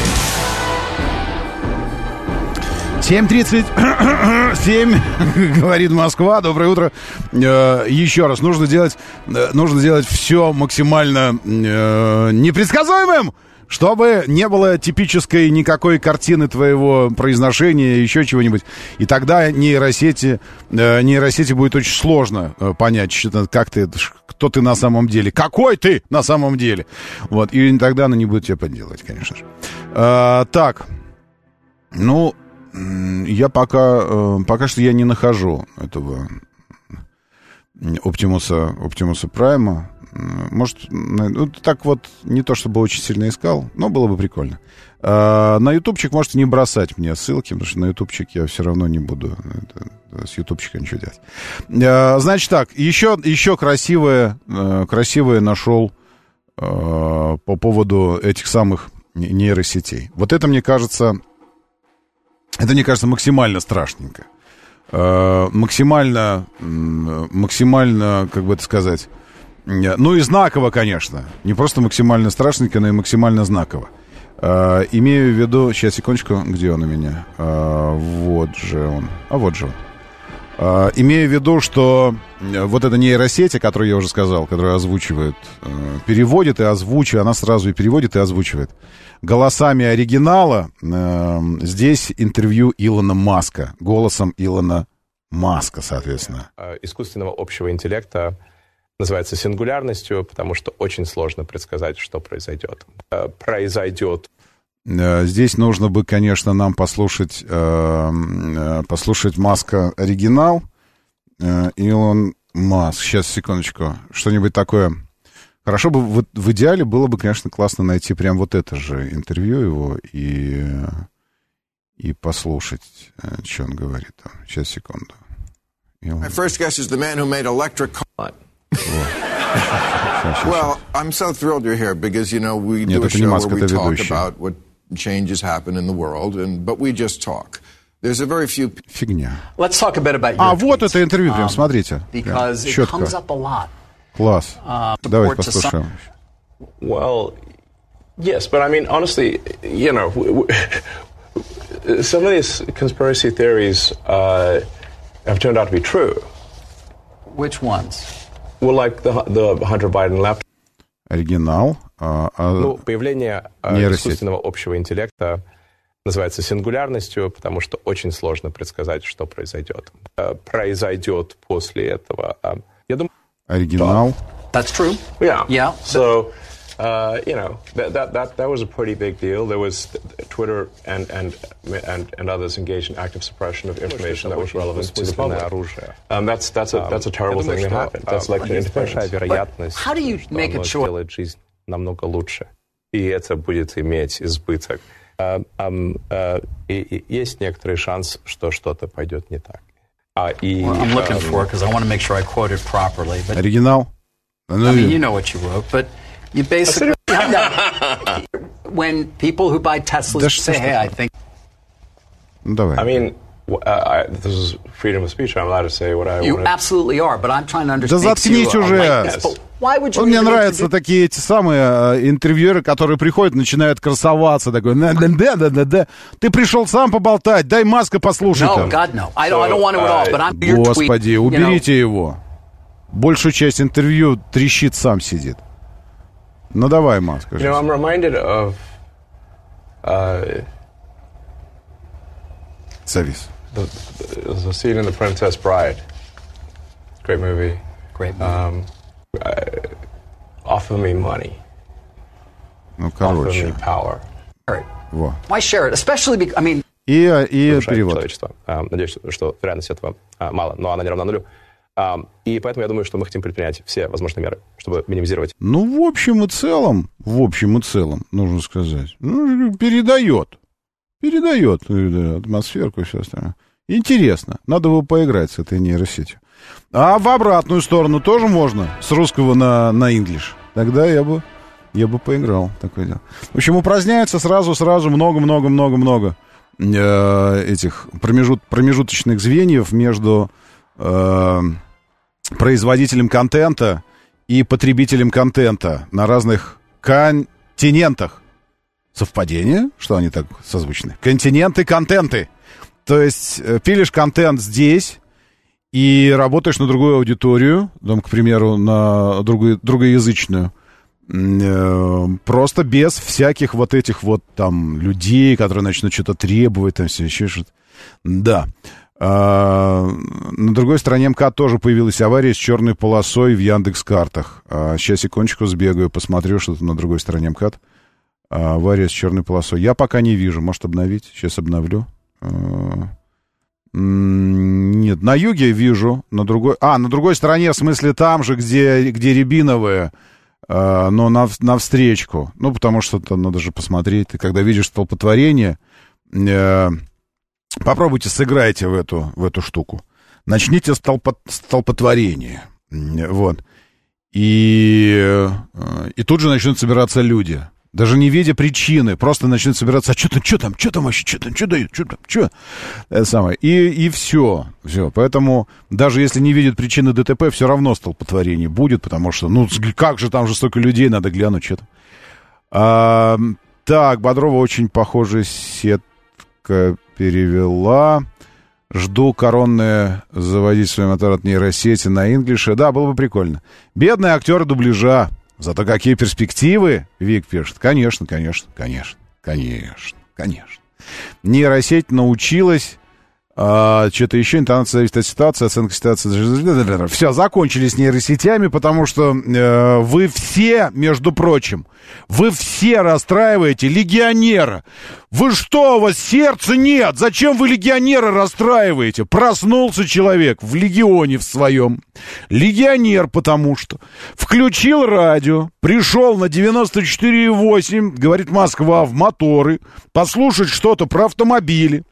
7.37, говорит Москва. Доброе утро. Э, еще раз, нужно делать, э, нужно делать все максимально э, непредсказуемым, чтобы не было типической никакой картины твоего произношения, еще чего-нибудь. И тогда нейросети, нейросети будет очень сложно понять, как ты, кто ты на самом деле, какой ты на самом деле. Вот, и тогда она не будет тебя подделывать, конечно же. Так, ну, я пока, э, пока что я не нахожу этого Оптимуса, Оптимуса Прайма. Может, ну, так вот, не то чтобы очень сильно искал, но было бы прикольно. А, на ютубчик можете не бросать мне ссылки, потому что на ютубчик я все равно не буду это, с ютубчика ничего делать. А, значит так, еще, еще красивое, э, красивое нашел а, по поводу этих самых нейросетей. Вот это, мне кажется, это, мне кажется, максимально страшненько. Э, максимально, максимально, как бы это сказать, ну и знаково, конечно. Не просто максимально страшненько, но и максимально знаково. Э, имею в виду, сейчас, секундочку, где он у меня? Э, вот же он. А вот же он. Имею в виду, что вот эта нейросеть, о которой я уже сказал, которая озвучивает, переводит и озвучивает, она сразу и переводит и озвучивает голосами оригинала. Э, здесь интервью Илона Маска, голосом Илона Маска, соответственно. Э, искусственного общего интеллекта называется сингулярностью, потому что очень сложно предсказать, что произойдет. Э, произойдет э, Здесь нужно бы, конечно, нам послушать, э, послушать Маска оригинал. Илон Маск. Сейчас, секундочку. Что-нибудь такое Хорошо бы, вот в идеале было бы, конечно, классно найти прям вот это же интервью его и, и послушать, э, что он говорит там. Сейчас, секунду. My first guest is the man who made electric... well, I'm so thrilled you're here because, you know, we do a show where we talk about what changes happen in the world, and, but we just talk. There's a very few... Фигня. Let's talk a bit about your А, вот это интервью прям, смотрите. Because it comes up a lot. Класс. Uh, Давайте послушаем. Well, yes, but I mean, honestly, you know, some of these conspiracy theories uh, have turned out to be true. Which ones? Well, like the, the Hunter Biden laptop. Оригинал. А, а, ну, появление нейросеть. искусственного общего интеллекта называется сингулярностью, потому что очень сложно предсказать, что произойдет. Произойдет после этого. Я думаю, оригинал. That's true. Yeah. Yeah. So, uh, you know, that, that, that, that was a pretty big deal. There was Twitter and, and, and, and others engaged in active suppression of information that was relevant to the public. Um, that's, that's, a, that's a terrible thing that happened. That's like the independence. How do you make a choice? жизнь намного лучше. И это будет иметь избыток. Uh, um, uh, и, и есть некоторый шанс, что что-то пойдет не так. Uh, e, well, I'm looking um, for it because I want to make sure I quote it properly. But, Оригинал? I mean, you know what you wrote, but you basically... when people who buy Teslas say, hey, I think... Ну, давай. I mean, uh, I, this is freedom of speech. I'm allowed to say what I You want. absolutely are, but I'm trying to understand... Да заткнись уже! Like Он мне нравятся такие эти самые э, интервьюеры, которые приходят, начинают красоваться, такой, да, да, да, да, да. Ты пришел сам поболтать, дай маска послушать. No, God, no. I don't, I don't want at all, but I'm Господи, уберите его. Большую часть интервью трещит сам сидит. Ну давай, маска. You know, I'm reminded of uh, Завис. The, the, the scene in The Princess Bride. Great movie. Great movie. Um, uh, offer me money. Ну, короче. Во. Why share it? Especially because, I mean... И, и перевод. человечество. А, надеюсь, что вероятность этого а, мало, но она не равна нулю. И поэтому я думаю, что мы хотим предпринять все возможные меры, чтобы минимизировать. Ну, в общем и целом, в общем и целом, нужно сказать, ну, передает. Передает да, атмосферку и все остальное. Интересно. Надо бы поиграть с этой нейросетью. А в обратную сторону тоже можно, с русского на, на English. Тогда я бы, я бы поиграл. Такое дело. В общем, упраздняется сразу-сразу много-много-много-много э, этих промежут, промежуточных звеньев между э, производителем контента и потребителем контента на разных континентах. Совпадение, что они так созвучны? Континенты, контенты. То есть э, пилишь контент здесь и работаешь на другую аудиторию, там, к примеру, на другую, другоязычную, э, просто без всяких вот этих вот там людей, которые начнут что-то требовать, там все еще что-то. Да. А, на другой стороне МКАД тоже появилась авария с черной полосой в Яндекс картах. А, сейчас секундочку сбегаю, посмотрю, что то на другой стороне МКАД. А, авария с черной полосой. Я пока не вижу. Может обновить? Сейчас обновлю. А, нет, на юге вижу, на другой... А, на другой стороне, в смысле там же, где, где рябиновые, но на, навстречку. Ну, потому что там надо же посмотреть. Ты когда видишь столпотворение, э, попробуйте сыграйте в эту, в эту штуку. Начните с толпо, столпотворения. Вот. И, э, и тут же начнут собираться люди даже не видя причины, просто начнет собираться, а что там, что там, что там вообще, что там, что дают, что там, что? Это самое. И, и все, все. Поэтому даже если не видят причины ДТП, все равно столпотворение будет, потому что, ну, как же там же столько людей, надо глянуть что-то. А, так, Бодрова очень похоже сетка перевела. Жду коронные заводить свой мотор от нейросети на инглише. Да, было бы прикольно. Бедный актер дубляжа. Зато какие перспективы, Вик пишет. Конечно, конечно, конечно, конечно, конечно. Нейросеть научилась а, что-то еще, интонация зависит от ситуации, оценка ситуации. Все, закончили с нейросетями, потому что э, вы все, между прочим, вы все расстраиваете легионера. Вы что, у вас сердца нет? Зачем вы легионера расстраиваете? Проснулся человек в легионе в своем. Легионер, потому что включил радио, пришел на 94,8, говорит Москва, в моторы, послушать что-то про автомобили.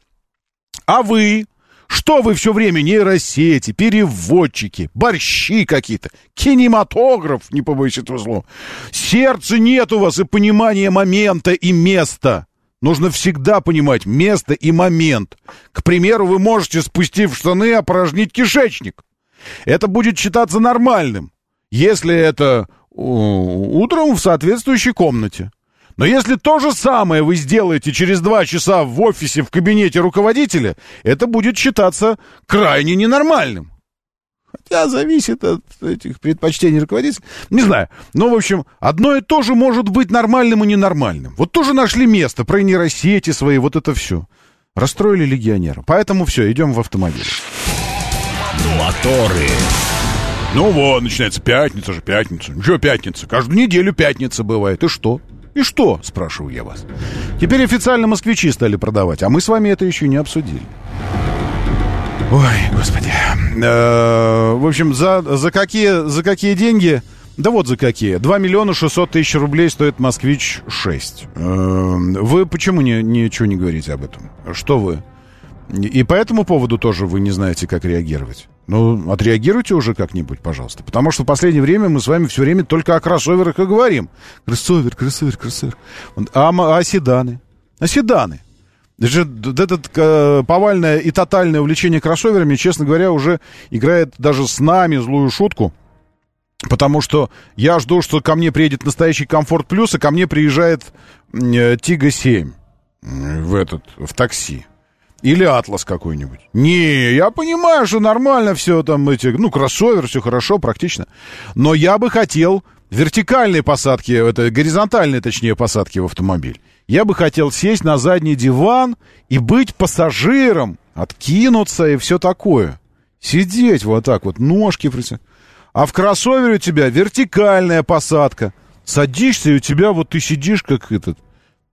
А вы? Что вы все время нейросети, переводчики, борщи какие-то, кинематограф, не побоюсь этого слова. Сердца нет у вас и понимания момента и места. Нужно всегда понимать место и момент. К примеру, вы можете, спустив штаны, опорожнить кишечник. Это будет считаться нормальным, если это утром в соответствующей комнате. Но если то же самое вы сделаете через два часа в офисе, в кабинете руководителя, это будет считаться крайне ненормальным. Хотя зависит от этих предпочтений руководителя. Не знаю. Но, в общем, одно и то же может быть нормальным и ненормальным. Вот тоже нашли место про нейросети свои, вот это все. Расстроили легионера. Поэтому все, идем в автомобиль. Моторы. Ну вот, начинается пятница же, пятница. Ну что пятница? Каждую неделю пятница бывает. И что? И что, спрашиваю я вас? Теперь официально москвичи стали продавать, а мы с вами это еще не обсудили. Ой, господи. Э, в общем, за, за, какие, за какие деньги... Да вот за какие. 2 миллиона 600 тысяч рублей стоит «Москвич-6». Э, вы почему не, ничего не говорите об этом? Что вы? И по этому поводу тоже вы не знаете, как реагировать. Ну, отреагируйте уже как-нибудь, пожалуйста. Потому что в последнее время мы с вами все время только о кроссоверах и говорим. Кроссовер, кроссовер, кроссовер. А, а седаны? А седаны? Это э, повальное и тотальное увлечение кроссоверами, честно говоря, уже играет даже с нами злую шутку. Потому что я жду, что ко мне приедет настоящий комфорт плюс, а ко мне приезжает э, Тига 7 в этот, в такси. Или Атлас какой-нибудь. Не, я понимаю, что нормально все там эти, ну, кроссовер, все хорошо, практично. Но я бы хотел вертикальной посадки, это горизонтальной, точнее, посадки в автомобиль. Я бы хотел сесть на задний диван и быть пассажиром, откинуться и все такое. Сидеть вот так вот, ножки. А в кроссовере у тебя вертикальная посадка садишься, и у тебя вот ты сидишь как этот,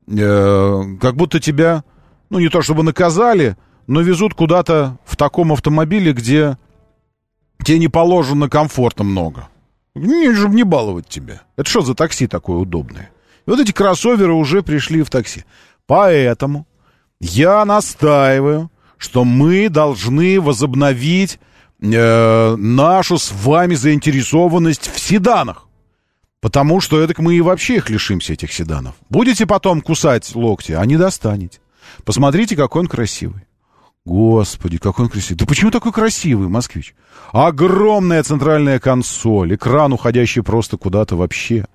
э, как будто тебя, ну не то чтобы наказали, но везут куда-то в таком автомобиле, где тебе не положено комфорта много. Не, чтобы не баловать тебя. Это что за такси такое удобное? И вот эти кроссоверы уже пришли в такси. Поэтому я настаиваю, что мы должны возобновить э, нашу с вами заинтересованность в седанах. Потому что это мы и вообще их лишимся, этих седанов. Будете потом кусать локти, а не достанете. Посмотрите, какой он красивый. Господи, какой он красивый. Да почему такой красивый, москвич? Огромная центральная консоль, экран, уходящий просто куда-то вообще.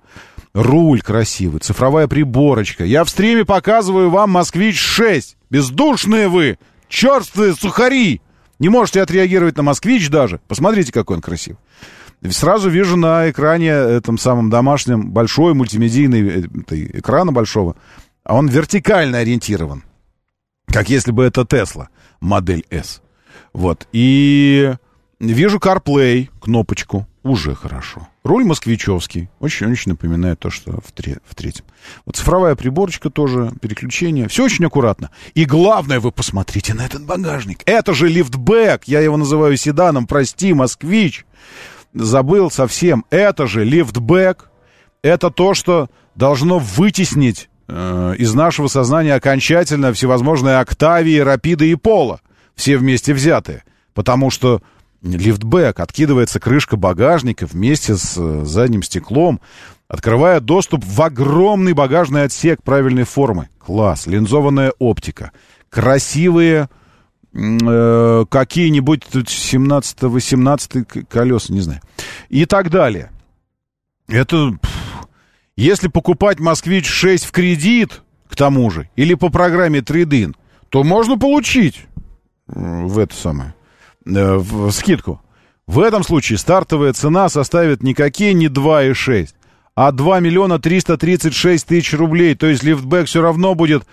Руль красивый, цифровая приборочка. Я в стриме показываю вам «Москвич-6». Бездушные вы, черствые сухари. Не можете отреагировать на «Москвич» даже. Посмотрите, какой он красивый. Сразу вижу на экране, этом самом домашнем, большой мультимедийный э, экрана большого. А он вертикально ориентирован. Как если бы это Тесла модель S. Вот. И вижу CarPlay, кнопочку. Уже хорошо. Руль москвичевский. Очень-очень напоминает то, что в, тре- в третьем. Вот цифровая приборочка тоже, переключение. Все очень аккуратно. И главное, вы посмотрите на этот багажник. Это же лифтбэк. Я его называю седаном. Прости, москвич. Забыл совсем. Это же лифтбэк. Это то, что должно вытеснить из нашего сознания окончательно всевозможные Октавии, Рапиды и Пола, все вместе взятые. Потому что лифтбэк, откидывается крышка багажника вместе с э, задним стеклом, открывая доступ в огромный багажный отсек правильной формы. Класс, линзованная оптика, красивые э, какие-нибудь тут 17-18 колеса, не знаю, и так далее. Это если покупать «Москвич-6» в кредит, к тому же, или по программе «Трейдин», то можно получить в это самое, э, в скидку. В этом случае стартовая цена составит никакие не 2,6, а 2 миллиона 336 тысяч рублей. То есть лифтбэк все равно будет...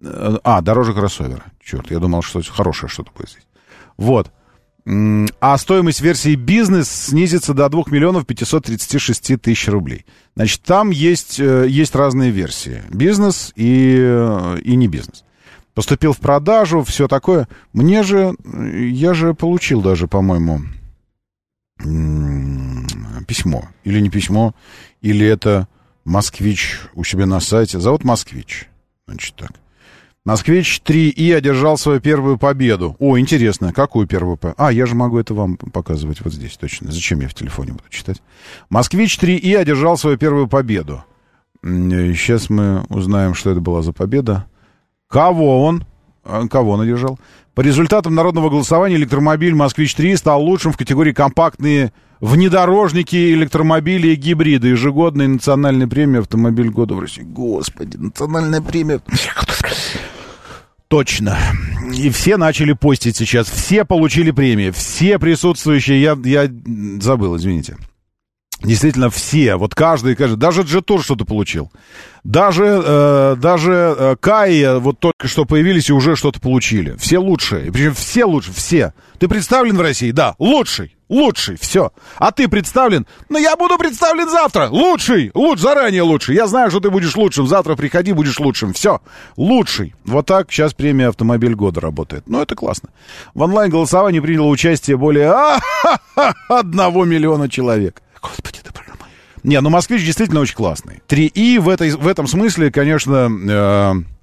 Э, а, дороже кроссовера. Черт, я думал, что хорошее что-то будет здесь. Вот. А стоимость версии бизнес снизится до 2 миллионов 536 тысяч рублей. Значит, там есть, э, есть разные версии. Бизнес и, э, и не бизнес. Поступил в продажу, все такое. Мне же, я же получил даже, по-моему, письмо. Или не письмо, или это москвич у себя на сайте. Зовут москвич. Значит так. Москвич 3И одержал свою первую победу. О, интересно, какую первую победу? А, я же могу это вам показывать вот здесь, точно. Зачем я в телефоне буду читать? Москвич 3И одержал свою первую победу. Сейчас мы узнаем, что это была за победа. Кого он? А, кого он одержал? По результатам народного голосования электромобиль «Москвич-3» стал лучшим в категории компактные внедорожники, электромобили и гибриды. Ежегодная национальная премия «Автомобиль года» в России. Господи, национальная премия. Точно. И все начали постить сейчас. Все получили премии. Все присутствующие. Я, я забыл, извините. Действительно, все, вот каждый, каждый, даже Джетур что-то получил. Даже, э, даже э, Кай вот только что появились и уже что-то получили. Все лучшие. Причем все лучше, все. Ты представлен в России? Да, лучший, лучший, все. А ты представлен? Ну, я буду представлен завтра. Лучший, лучше, заранее лучший. Я знаю, что ты будешь лучшим. Завтра приходи, будешь лучшим. Все, лучший. Вот так сейчас премия «Автомобиль года» работает. Ну, это классно. В онлайн-голосовании приняло участие более одного миллиона человек. Господи, да Не, ну москвич действительно очень классный. 3И в, этой, в этом смысле, конечно, э,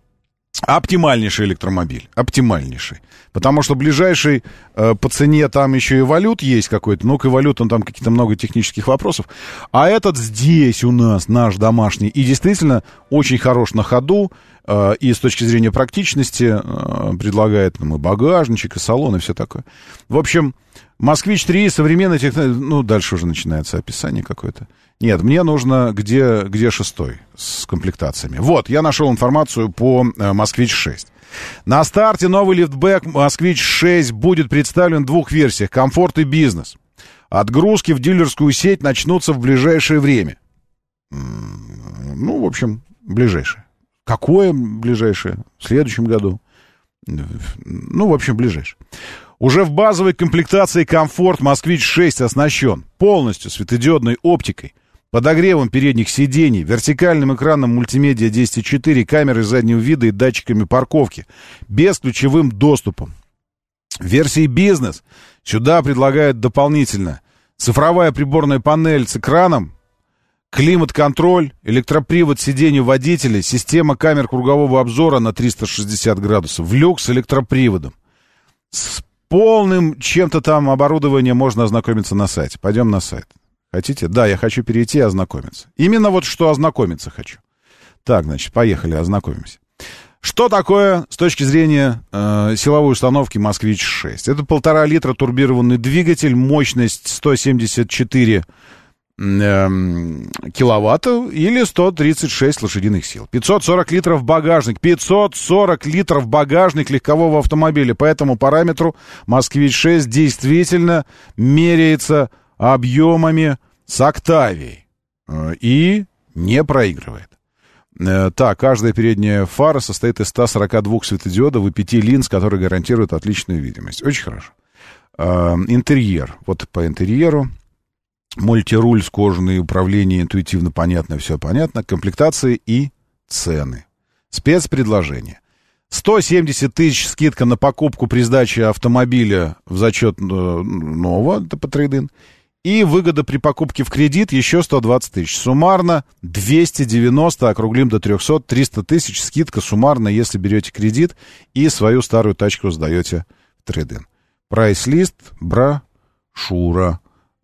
оптимальнейший электромобиль. Оптимальнейший. Потому что ближайший э, по цене там еще и валют есть какой-то. Ну, к валют он там какие-то много технических вопросов. А этот здесь у нас, наш домашний. И действительно очень хорош на ходу. Э, и с точки зрения практичности э, предлагает нам и багажничек, и салон, и все такое. В общем, Москвич-3, современная технология... Ну, дальше уже начинается описание какое-то. Нет, мне нужно где, где шестой с комплектациями. Вот, я нашел информацию по э, Москвич-6. На старте новый лифтбэк Москвич-6 будет представлен в двух версиях. Комфорт и бизнес. Отгрузки в дилерскую сеть начнутся в ближайшее время. Ну, в общем, ближайшее. Какое ближайшее? В следующем году. Ну, в общем, ближайшее. Уже в базовой комплектации комфорт «Москвич-6» оснащен полностью светодиодной оптикой, подогревом передних сидений, вертикальным экраном мультимедиа 10.4, камерой заднего вида и датчиками парковки, без ключевым доступом. В версии бизнес сюда предлагают дополнительно цифровая приборная панель с экраном, климат-контроль, электропривод сидений водителя, система камер кругового обзора на 360 градусов, люк с электроприводом. С полным чем-то там оборудованием можно ознакомиться на сайте. Пойдем на сайт. Хотите? Да, я хочу перейти и ознакомиться. Именно вот что ознакомиться хочу. Так, значит, поехали, ознакомимся. Что такое с точки зрения э, силовой установки «Москвич-6»? Это полтора литра турбированный двигатель, мощность 174 э, киловатта или 136 лошадиных сил. 540 литров багажник. 540 литров багажник легкового автомобиля. По этому параметру «Москвич-6» действительно меряется объемами с «Октавией» э, и не проигрывает. Э, так, каждая передняя фара состоит из 142 светодиодов и 5 линз, которые гарантируют отличную видимость. Очень хорошо. Э, интерьер. Вот по интерьеру. Мультируль с кожаной, управление интуитивно понятно, все понятно. Комплектации и цены. Спецпредложение. 170 тысяч скидка на покупку при сдаче автомобиля в зачет нового, это по трейдин. И выгода при покупке в кредит еще 120 тысяч. Суммарно 290, округлим до 300, 300 тысяч. Скидка суммарно, если берете кредит и свою старую тачку сдаете в трейдинг. Прайс-лист, брошюра.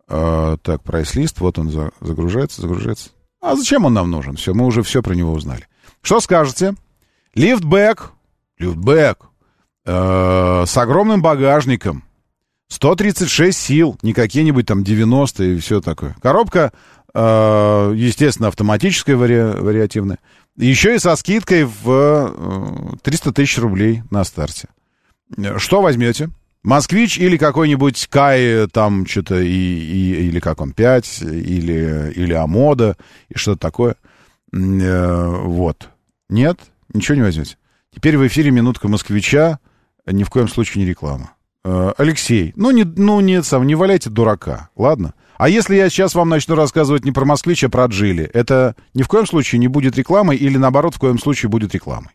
Э, так, прайс-лист, вот он за, загружается, загружается. А зачем он нам нужен? Все, мы уже все про него узнали. Что скажете? Лифтбэк, лифтбэк, э, с огромным багажником, 136 сил, не какие-нибудь там 90 и все такое. Коробка, э, естественно, автоматическая вари- вариативная. Еще и со скидкой в 300 э, тысяч рублей на старте. Что возьмете? Москвич или какой-нибудь Кай, там что-то, и, и, или как он, 5, или, или Амода, и что-то такое. Э, вот. Нет? Ничего не возьмете? Теперь в эфире минутка москвича. Ни в коем случае не реклама. Э, Алексей, ну, не, ну нет, сам, не валяйте дурака, ладно? А если я сейчас вам начну рассказывать не про москвич, а про Джили, это ни в коем случае не будет рекламой или, наоборот, в коем случае будет рекламой.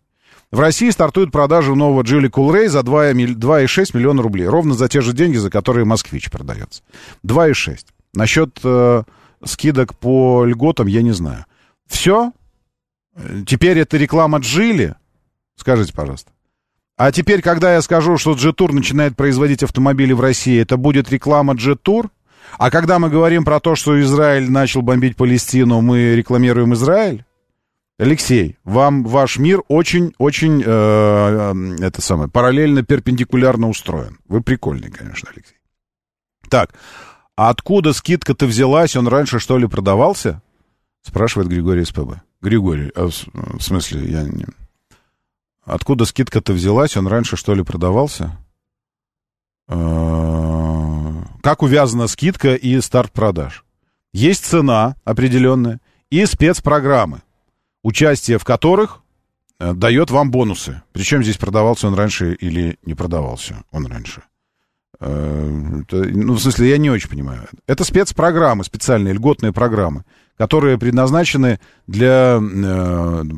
В России стартует продажа нового Джили Coolray за 2,6 миллиона рублей. Ровно за те же деньги, за которые москвич продается. 2,6. Насчет э, скидок по льготам я не знаю. Все? Теперь это реклама Джили? Скажите, пожалуйста. А теперь, когда я скажу, что G-Tour начинает производить автомобили в России, это будет реклама G-Tour? А когда мы говорим про то, что Израиль начал бомбить Палестину, мы рекламируем Израиль? Алексей, вам ваш мир очень-очень, э, э, это самое, параллельно, перпендикулярно устроен. Вы прикольный, конечно, Алексей. Так, а откуда скидка-то взялась? Он раньше, что ли, продавался? Спрашивает Григорий СПБ. Григорий, а в, смысле, я не... Откуда скидка-то взялась? Он раньше, что ли, продавался? Э, как увязана скидка и старт продаж? Есть цена определенная и спецпрограммы, участие в которых э, дает вам бонусы. Причем здесь продавался он раньше или не продавался он раньше. Э, ну, в смысле, я не очень понимаю. Это спецпрограммы, специальные льготные программы, которые предназначены для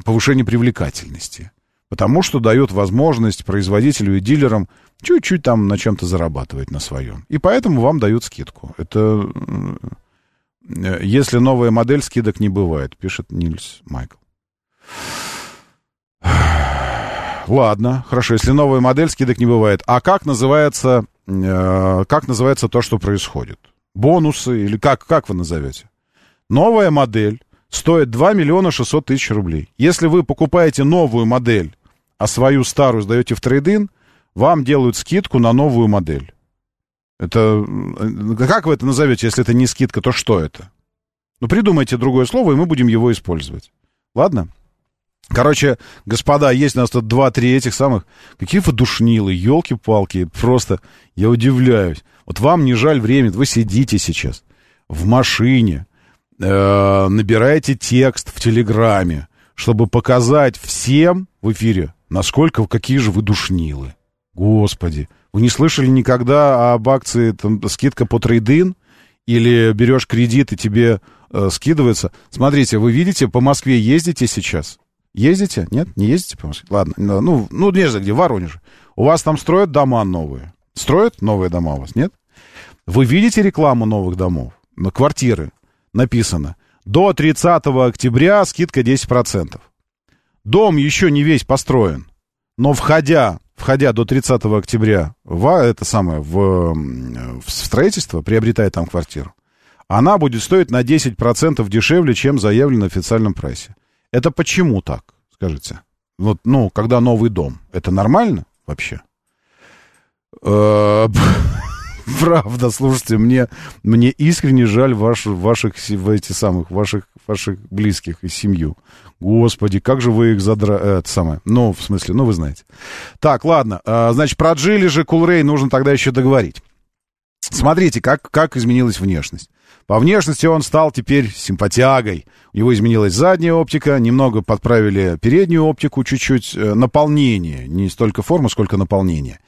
повышения привлекательности потому что дает возможность производителю и дилерам чуть-чуть там на чем-то зарабатывать на своем. И поэтому вам дают скидку. Это э, если новая модель, скидок не бывает, пишет Нильс Майкл. Ладно, хорошо, если новая модель, скидок не бывает. А как называется, э, как называется то, что происходит? Бонусы или как, как вы назовете? Новая модель стоит 2 миллиона 600 тысяч рублей. Если вы покупаете новую модель, а свою старую сдаете в трейдин, вам делают скидку на новую модель. Это... Как вы это назовете, если это не скидка, то что это? Ну, придумайте другое слово, и мы будем его использовать. Ладно? Короче, господа, есть у нас тут два-три этих самых... Какие вы душнилы, елки-палки, просто я удивляюсь. Вот вам не жаль времени, вы сидите сейчас в машине, э, набираете текст в Телеграме, чтобы показать всем в эфире, насколько, какие же вы душнилы. Господи, вы не слышали никогда об акции там, скидка по трейдин? Или берешь кредит, и тебе э, скидываются. Смотрите, вы видите, по Москве ездите сейчас? Ездите? Нет? Не ездите по Москве? Ладно, ну, ну, не знаю где, в Воронеже. У вас там строят дома новые? Строят новые дома у вас, нет? Вы видите рекламу новых домов? На квартиры написано. До 30 октября скидка 10%. Дом еще не весь построен, но входя, входя до 30 октября в, это самое, в, в строительство, приобретая там квартиру, она будет стоить на 10% дешевле, чем заявлено в официальном прайсе. Это почему так, скажите? Вот, ну, когда новый дом, это нормально вообще? Правда, слушайте, мне, мне искренне жаль ваш, ваших, эти самых, ваших, ваших близких и семью. Господи, как же вы их задра... Э, это самое. Ну, в смысле, ну, вы знаете. Так, ладно. Э, значит, про Джили же Кулрей нужно тогда еще договорить. Смотрите, как, как изменилась внешность. По внешности он стал теперь симпатиагой. У него изменилась задняя оптика, немного подправили переднюю оптику, чуть-чуть э, наполнение, не столько форма, сколько наполнение.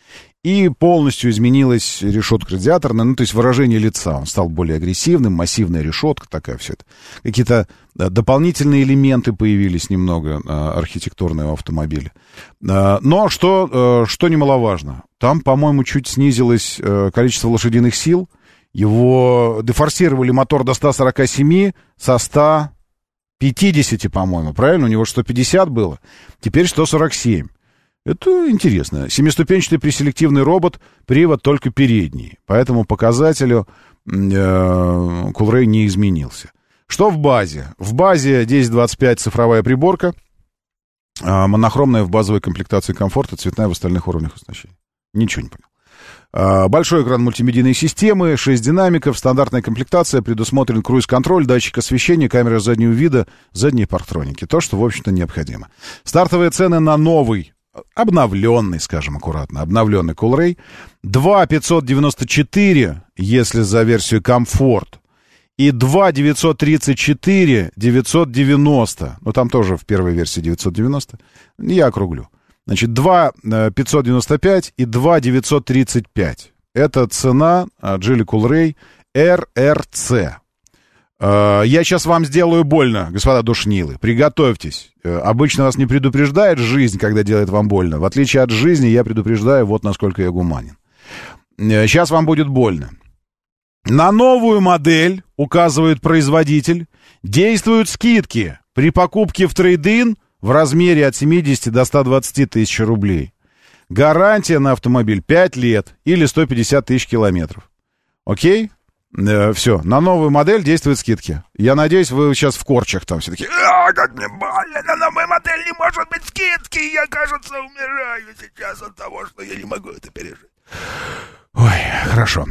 И полностью изменилась решетка радиаторная, ну, то есть выражение лица. Он стал более агрессивным, массивная решетка такая все это. Какие-то э, дополнительные элементы появились немного э, архитектурные в автомобиле. Э, но что, что немаловажно, там, по-моему, чуть снизилось количество лошадиных сил. Его дефорсировали мотор до 147 со 150, по-моему, правильно? У него 150 было, теперь 147. Это интересно. Семиступенчатый преселективный робот, привод только передний. По этому показателю э, Кулрей не изменился. Что в базе? В базе 1025 цифровая приборка, э, монохромная в базовой комплектации комфорта, цветная в остальных уровнях оснащения. Ничего не понял. Э, большой экран мультимедийной системы, 6 динамиков, стандартная комплектация, предусмотрен круиз-контроль, датчик освещения, камера заднего вида, задние парктроники. То, что, в общем-то, необходимо. Стартовые цены на новый обновленный, скажем аккуратно, обновленный Coolray. 2,594, если за версию комфорт. И 2,934, 990. Ну, там тоже в первой версии 990. Я округлю. Значит, 2,595 и 2,935. Это цена Geely Coolray RRC. Э, я сейчас вам сделаю больно, господа душнилы. Приготовьтесь. Э, обычно вас не предупреждает жизнь, когда делает вам больно. В отличие от жизни, я предупреждаю, вот насколько я гуманен. Сейчас э, вам будет больно. На новую модель, указывает производитель, действуют скидки при покупке в трейдин в размере от 70 до 120 тысяч рублей. Гарантия на автомобиль 5 лет или 150 тысяч километров. Окей? Э, все, на новую модель действуют скидки. Я надеюсь, вы сейчас в корчах там все таки А, как мне больно, на новую модель не может быть скидки. Я, кажется, умираю сейчас от того, что я не могу это пережить. Ой, хорошо.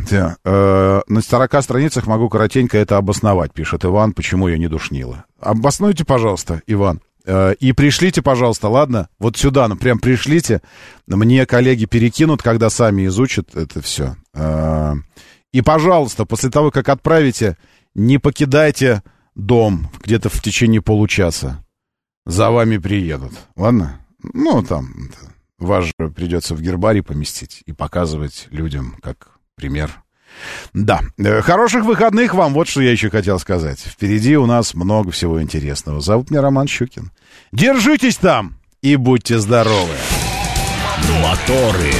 Э, на 40 страницах могу коротенько это обосновать, пишет Иван, почему я не душнила. Обоснуйте, пожалуйста, Иван. Э, и пришлите, пожалуйста, ладно? Вот сюда, ну прям пришлите. Мне коллеги перекинут, когда сами изучат это все. Э, и, пожалуйста, после того, как отправите, не покидайте дом где-то в течение получаса. За вами приедут. Ладно? Ну, там, вас же придется в гербарий поместить и показывать людям как пример. Да, э, хороших выходных вам, вот что я еще хотел сказать. Впереди у нас много всего интересного. Зовут меня Роман Щукин. Держитесь там и будьте здоровы. Моторы.